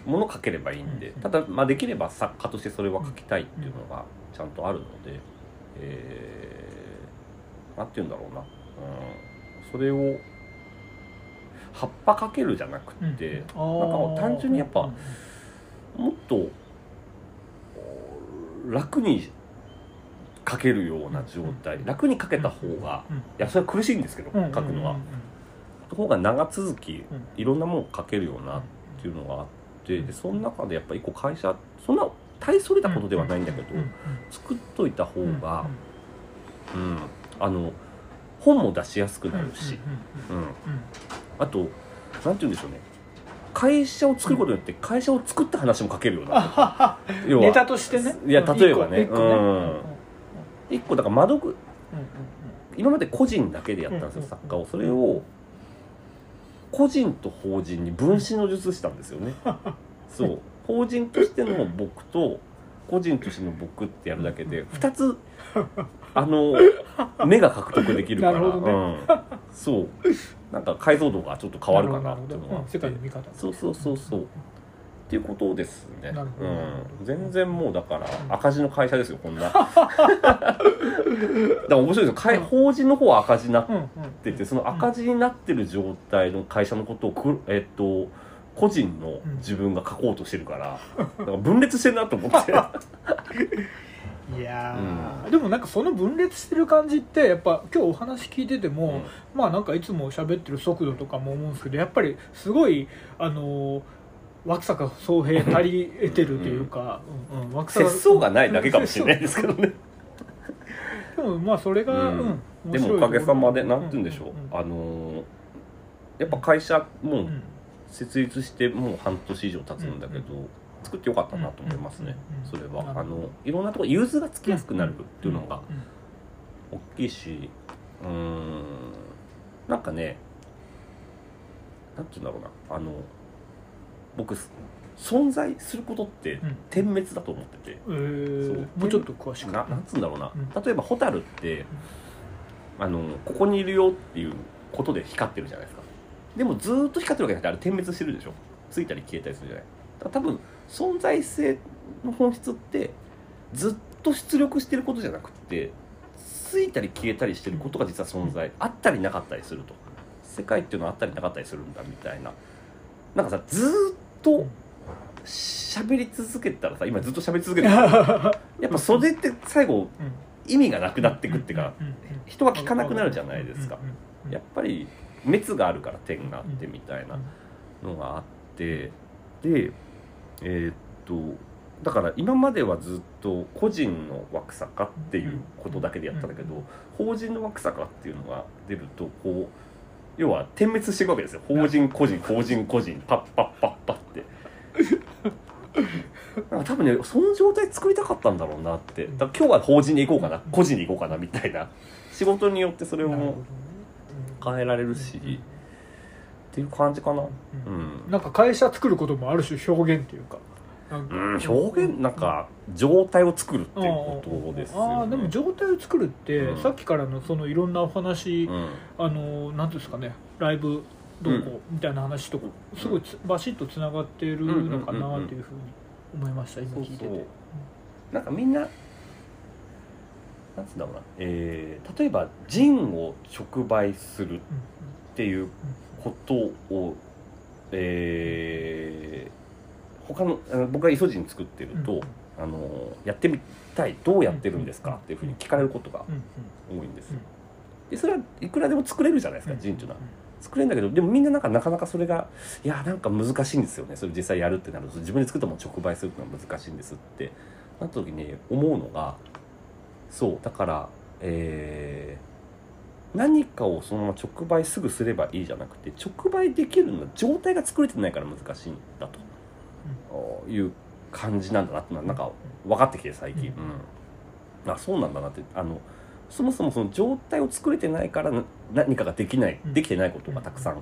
Speaker 2: もの書ければいいんで
Speaker 1: うん
Speaker 2: ただ、まあ、できれば作家としてそれは書きたいっていうのがちゃんとあるので、えー、なんて言うんだろうな、うん、それを葉っぱかけるじゃなくて、
Speaker 1: あー。
Speaker 2: なんか単純にやっぱ
Speaker 1: うん
Speaker 2: もっと楽に書けるような状態。楽に書けた方が
Speaker 1: うん
Speaker 2: いやそれは苦しいんですけど
Speaker 1: うん。
Speaker 2: 書くのは方が長続き
Speaker 1: うん。
Speaker 2: いろんなもの書けるようなっていうのがあってでその中でやっぱ一個会社そんな大それたことではないんだけど、作っといた方
Speaker 1: うん
Speaker 2: が、うん。あの本も出しやすくなるし、うんあとなんて言うんでしょうね。会社を作ることによって会社を作った話も書けるようになって
Speaker 1: あはは。
Speaker 2: 要は。
Speaker 1: ネタとしてね。
Speaker 2: いや例えばね。
Speaker 1: 一個
Speaker 2: うん。個だから窓口
Speaker 1: うん
Speaker 2: 今まで個人だけでやったんですよ、
Speaker 1: うん。
Speaker 2: 作家を。それを個人と法人に分子の術したんですよね。そう。法人としての僕と個人としての僕ってやるだけで2つ あの目が獲得できるから。
Speaker 1: ね。
Speaker 2: うん、そう。なんか解像度がちょっと変わるかなっていうのがあって。
Speaker 1: うん世界の見方。
Speaker 2: そうそうそうそうっていうことですね。うん、全然もうだから赤字の会社ですよこんな。だから面白いですよ。法人の方は赤字になっ
Speaker 1: うんうん
Speaker 2: ててその赤字になってる状態の会社のことをくえっと個人の自分が書こうとしてるから だから分裂してるなと思って。
Speaker 1: いやー、でもなんかその分裂してる感じってやっぱ今日お話聞いてても、まあなんかいつも喋ってる速度とかも思うんですけどやっぱりすごいあのー枠坂総平足り得てるというか、うん。うん、枠
Speaker 2: 節操がないだけかもしれないですけどね。
Speaker 1: でもまあそれが、
Speaker 2: うん。
Speaker 1: うん
Speaker 2: でもおかげさまでなんて言うんでしょう、
Speaker 1: ん。
Speaker 2: あのーやっぱ会社も
Speaker 1: うん。
Speaker 2: 設立してもう半年以上経つんだけど、作ってよかったなと思いますね、
Speaker 1: うん。
Speaker 2: それは。あのいろんなところ融通がつきやすくなるっていうのが
Speaker 1: うん。
Speaker 2: 大きいしうーんなんかねなんて言うんだろうな。あの僕存在することって
Speaker 1: うん。
Speaker 2: 点滅だと思ってて、
Speaker 1: えー。
Speaker 2: そう。
Speaker 1: もうちょっと詳しく。
Speaker 2: ななんつうんだろうな、
Speaker 1: うん。
Speaker 2: 例えばホタルって、あのここにいるよっていうことで光ってるじゃないですか。でもずーっと光ってるわけじゃなくてあれ点滅してるでしょ。ついたり消えたりするじゃない。だから多分存在性の本質ってずっと出力してることじゃなくてついたり消えたりしてることが実は存在、あったりなかったりすると。世界っていうのはあったりなかったりするんだみたいな。なんかさずーっと喋り続けたらさ今ずっと喋り続けてる。やっぱそれって最後意味がなくなってくっていうか人は聞かなくなるじゃないですか。やっぱり滅があるから点があってみたいなのがあってでえーっとだから今まではずっと個人の枠坂っていうことだけでやったんだけど法人の枠坂っていうのが出るとこう要は点滅していくわけですよ。法人個人法人個人。パッパッパッパって。なんか多分ねその状態作りたかったんだろうなって。だから今日は法人に行こうかな個人に行こうかなみたいな。仕事によってそれを変えられるしっていう感じかな。うん。
Speaker 1: なんか会社作ることもある種表現というか
Speaker 2: うん、表現なんか状態を作るっていうことですよ、ね、
Speaker 1: ああでも状態を作るって、
Speaker 2: うん。
Speaker 1: さっきからのそのいろんなお話、
Speaker 2: うん。
Speaker 1: あのなんていうんですかねライブどうこうみたいな話とすごいつバシッとつながってるのかなっていうふうに思いました今聞いてて。
Speaker 2: なんかみんななんつうんだろうな、えー例えばジンを直売するっていうことを、えー他のあの僕がイソジン作ってると、あのやってみたいどうやってるんですかっていうふうに聞かれることが
Speaker 1: うん。うん。
Speaker 2: 多いんです
Speaker 1: うん。
Speaker 2: よでそれはいくらでも作れるじゃないですか
Speaker 1: うん。
Speaker 2: ジンっていうのは作れるんだけどでもみんななんかなかなかそれがいやなんか難しいんですよね。それ実際やるってなると自分で作ったものを直売するってのは難しいんですって。なった時に思うのがそうだからえー何かをそのまま直売すぐすればいいじゃなくて直売できるのは状態が作れてないから難しいんだという感じなんだなってなんか分かってきて最近、うん、あそうなんだなって。あのそもそもその状態を作れてないからな何かができない
Speaker 1: うん。
Speaker 2: できてないことがたくさん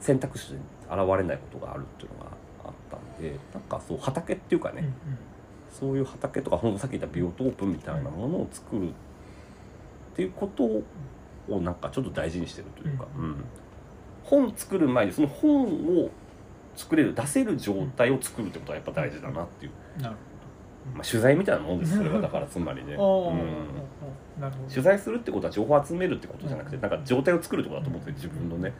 Speaker 2: 選択肢に現れないことがあるっていうのがあったんでなんかそう畑っていうかね、そういう畑とかほんとさっき言ったビオトープみたいなものを作るっていうことをなんかちょっと大事にしてるというか、
Speaker 1: うん。
Speaker 2: うん。本作る前にその本を作れる出せる状態を作るってことはやっぱ大事だなっていう、
Speaker 1: なる
Speaker 2: まあ、取材みたいなもんですそれはだからつまりね、うん。
Speaker 1: なるほど。
Speaker 2: 取材するってことは情報を集めるってことじゃなくて
Speaker 1: うん。
Speaker 2: なんか状態を作るってことだと思って自分のね、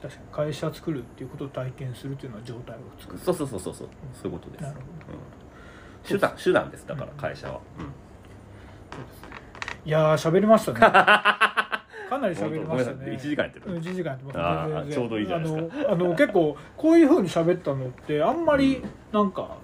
Speaker 1: 確かに会社作るっていうことを体験するっていうのは状態を作る。
Speaker 2: うん、そうそうそうそう。そうそういうことです、
Speaker 1: なるほ
Speaker 2: うん、手段手段ですだから会社は、うん。
Speaker 1: いやー喋りましたね かなり喋りましたね。
Speaker 2: 1時間やってる。
Speaker 1: うん1時間やってます。
Speaker 2: ちょうどいいじゃないです
Speaker 1: か。あのあの結構こういうふうに喋ったのってあんまりなんか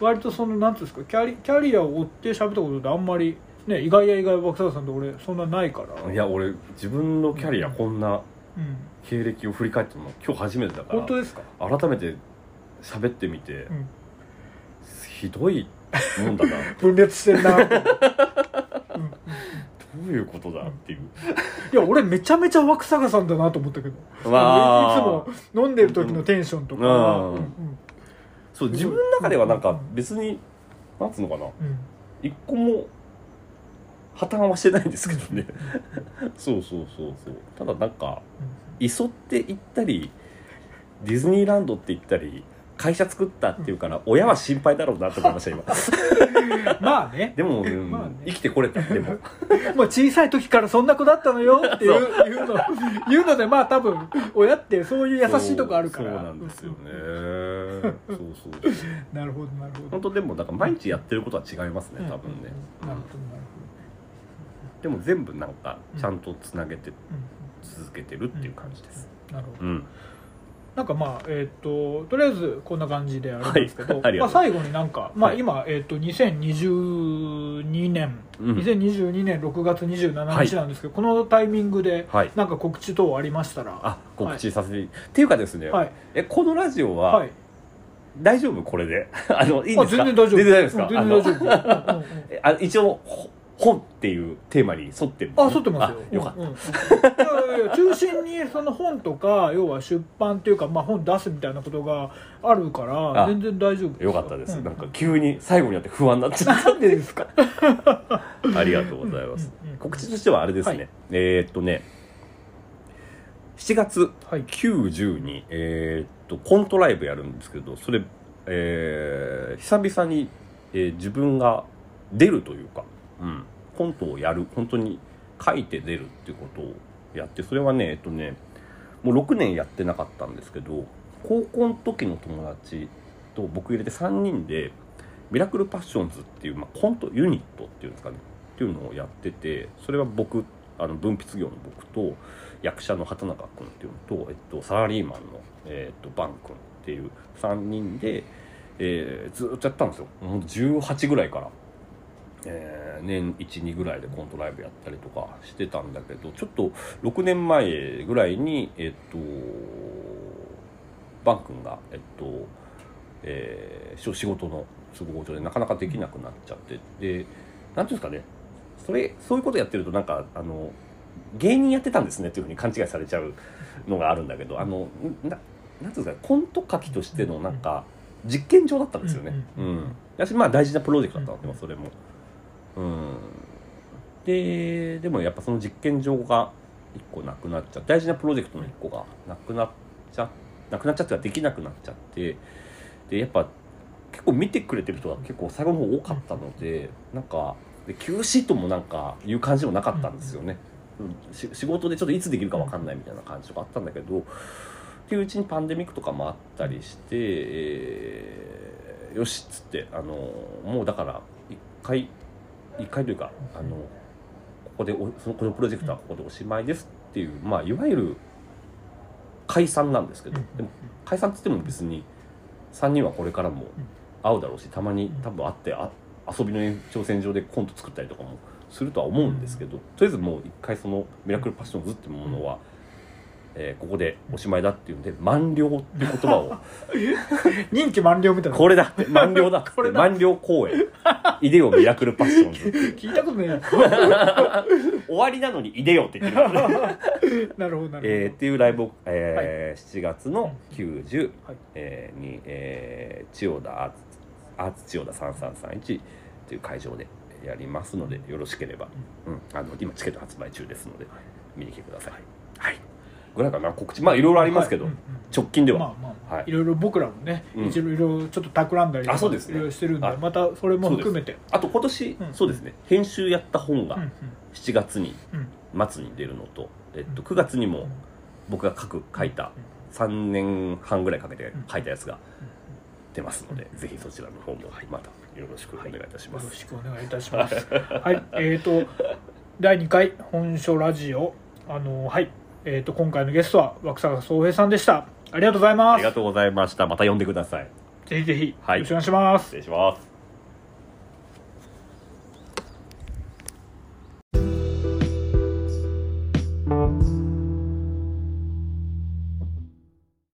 Speaker 1: 割とそのなんていうんですかキャリキャリアを追って喋ったことってあんまりね意外や意外爆坂さんと俺そんなないから。
Speaker 2: いや俺自分のキャリアこんな
Speaker 1: うん。
Speaker 2: 経歴を振り返ってるの今日初めてだから
Speaker 1: 本当ですか？
Speaker 2: 改めて喋ってみて、
Speaker 1: うん。
Speaker 2: ひどいもんだな
Speaker 1: 分裂してんな う
Speaker 2: いうことだっていう。
Speaker 1: いや俺めちゃめちゃ枠坂さんだなと思ったけど。
Speaker 2: まあ。
Speaker 1: いつも飲んでる時のテンションとか、
Speaker 2: うん。
Speaker 1: うんうん。
Speaker 2: そう自分の中ではなんか別になんつうのかな。
Speaker 1: うん。
Speaker 2: 一個も破綻はしてないんですけどね。そうそうそうそう。ただなんか磯って行ったりディズニーランドって行ったり会社作ったっていうから親は心配だろうなと思いました今。
Speaker 1: まあね。
Speaker 2: でも、うん
Speaker 1: まあね。
Speaker 2: 生きてこれたでも。
Speaker 1: もう小さい時からそんな子だったのよ っていういうの言うのでまあ多分親ってそういう優しいとこあるから。
Speaker 2: そうなんですよね。そうそう
Speaker 1: なるほどなるほど。
Speaker 2: 本当でもなんか毎日やってることは違いますね多分ね、
Speaker 1: うん。なるほどなる
Speaker 2: でも全部なんかちゃんとつなげて
Speaker 1: ほ
Speaker 2: 続けてるっていう感じです。
Speaker 1: どなるほど。
Speaker 2: うん
Speaker 1: なんかまあえっ、ととりあえずこんな感じであるんですけど、
Speaker 2: はい。
Speaker 1: まあ、最後になんか、まあ、
Speaker 2: はい。
Speaker 1: 今、えっと2022年、
Speaker 2: うん
Speaker 1: 2022年6月27日なんですけど、このタイミングで
Speaker 2: はい。
Speaker 1: なんか告知等ありましたら
Speaker 2: あ告知させて、っていうかですね、
Speaker 1: はい。
Speaker 2: えこのラジオは、
Speaker 1: はい。
Speaker 2: 大丈夫これで？あのいいですか？
Speaker 1: 全然大丈夫。
Speaker 2: 全然大丈夫ですか、
Speaker 1: うん全然大丈夫。う
Speaker 2: あ一応ほ本っていうテーマに沿ってる
Speaker 1: あ、沿ってますよ。
Speaker 2: あよかった、
Speaker 1: うんうんいやいや中心にその本とか、要は出版っていうか、まあ本出すみたいなことがあるから、
Speaker 2: あ
Speaker 1: 全然大丈夫
Speaker 2: よ。かったです、
Speaker 1: うん。
Speaker 2: なんか急に最後になって不安になっちゃっ
Speaker 1: なんでですか
Speaker 2: た。ありがとうございます、
Speaker 1: うんうんうん
Speaker 2: 告知としてはあれですね、
Speaker 1: はい。
Speaker 2: えーっとね7月
Speaker 1: はい。
Speaker 2: 90に、えーっとコントライブやるんですけどそれ、えー久々に、えー自分が出るというか、うん、コントをやる本当に書いて出るっていうことをやってそれはねえっとねもう6年やってなかったんですけど高校の時の友達と僕入れて3人でミラクルパッションズっていう、まあ、コントユニットっていうんですかねっていうのをやっててそれは僕あの文筆業の僕と役者の畑中君っていうのと、えっと、サラリーマンの、えっと、バン君っていう3人で、えーずっとやったんですよ。18ぐらいから、えー年12ぐらいでコントライブやったりとかしてたんだけどちょっと6年前ぐらいにえっとバン君がえっとえーし仕事の都合上でなかなかできなくなっちゃってでなんていうんですかねそれそういうことやってるとなんかあの芸人やってたんですねっていうふうに勘違いされちゃうのがあるんだけどあのななんていうんですかねコント書きとしてのなんか実験場だったんですよね。
Speaker 1: う
Speaker 2: うんん私まあ大事なプロジェクトだったので、まあそれも。うん、ででもやっぱその実験場が一個なくなっちゃ大事なプロジェクトの一個がなくなっちゃなくなっちゃってはできなくなっちゃってでやっぱ結構見てくれてる人が結構最後の方多かったのでなんかで休止ともなんかいう感じもなかったんですよね、うん、し仕事でちょっといつできるかわかんないみたいな感じとかあったんだけどっていううちにパンデミックとかもあったりして、えーよしっつってあのもうだから一回一回というかあのここでおそのこのプロジェクトはここでおしまいですっていう、まあ、いわゆる解散なんですけど、
Speaker 1: うん。
Speaker 2: でも解散っつっても別に3人はこれからも会うだろうしたまに多分会ってあ遊びの延長線上でコント作ったりとかもするとは思うんですけど、とりあえずもう一回そのミラクルパッションズっていうものは、えーここでおしまいだっていうんで満了っていう言葉を。
Speaker 1: 任期満了みたいな。
Speaker 2: これだって満了だっ 満了公演。いでよミラクルパッション。ズ
Speaker 1: 聞いたことねえや
Speaker 2: 終わりなのにいでよって言ってる。
Speaker 1: なるほどなるほど、
Speaker 2: えーっていうライブを、えー7月の90、
Speaker 1: はい。
Speaker 2: えーに、えー千代田アーツ千代田3331という会場でやりますのでよろしければ、うん。あの今チケット発売中ですので見に来てください。はい、ぐらいかな告知。まあいろいろありますけど、
Speaker 1: はいうん
Speaker 2: 直近では、
Speaker 1: まあまあ、
Speaker 2: はい。
Speaker 1: いろいろ僕らもね、
Speaker 2: うん。
Speaker 1: いろいろちょっと企んだりとか
Speaker 2: あそうですね。
Speaker 1: いろいろしてるんで
Speaker 2: はい。
Speaker 1: またそれも含めて。
Speaker 2: あと今年、
Speaker 1: うん。
Speaker 2: そうですね。編集やった本が
Speaker 1: うんうん。
Speaker 2: 7月に
Speaker 1: うん。
Speaker 2: 末に出るのと、えっと、9月にも僕が書く書いた3年半ぐらいかけて書いたやつが出ますので、ぜひそちらの方もまたよろしくお願いいたします。
Speaker 1: よろしくお願いいたします。はい、えーと、第2回本書ラジオ、あのはい、えー、と今回のゲストは枠坂総平さんでした。ありがとうございます。
Speaker 2: ありがとうございました。また呼んでください。
Speaker 1: ぜひぜひ、
Speaker 2: はい。
Speaker 1: よろしくお願いします。
Speaker 2: 失礼します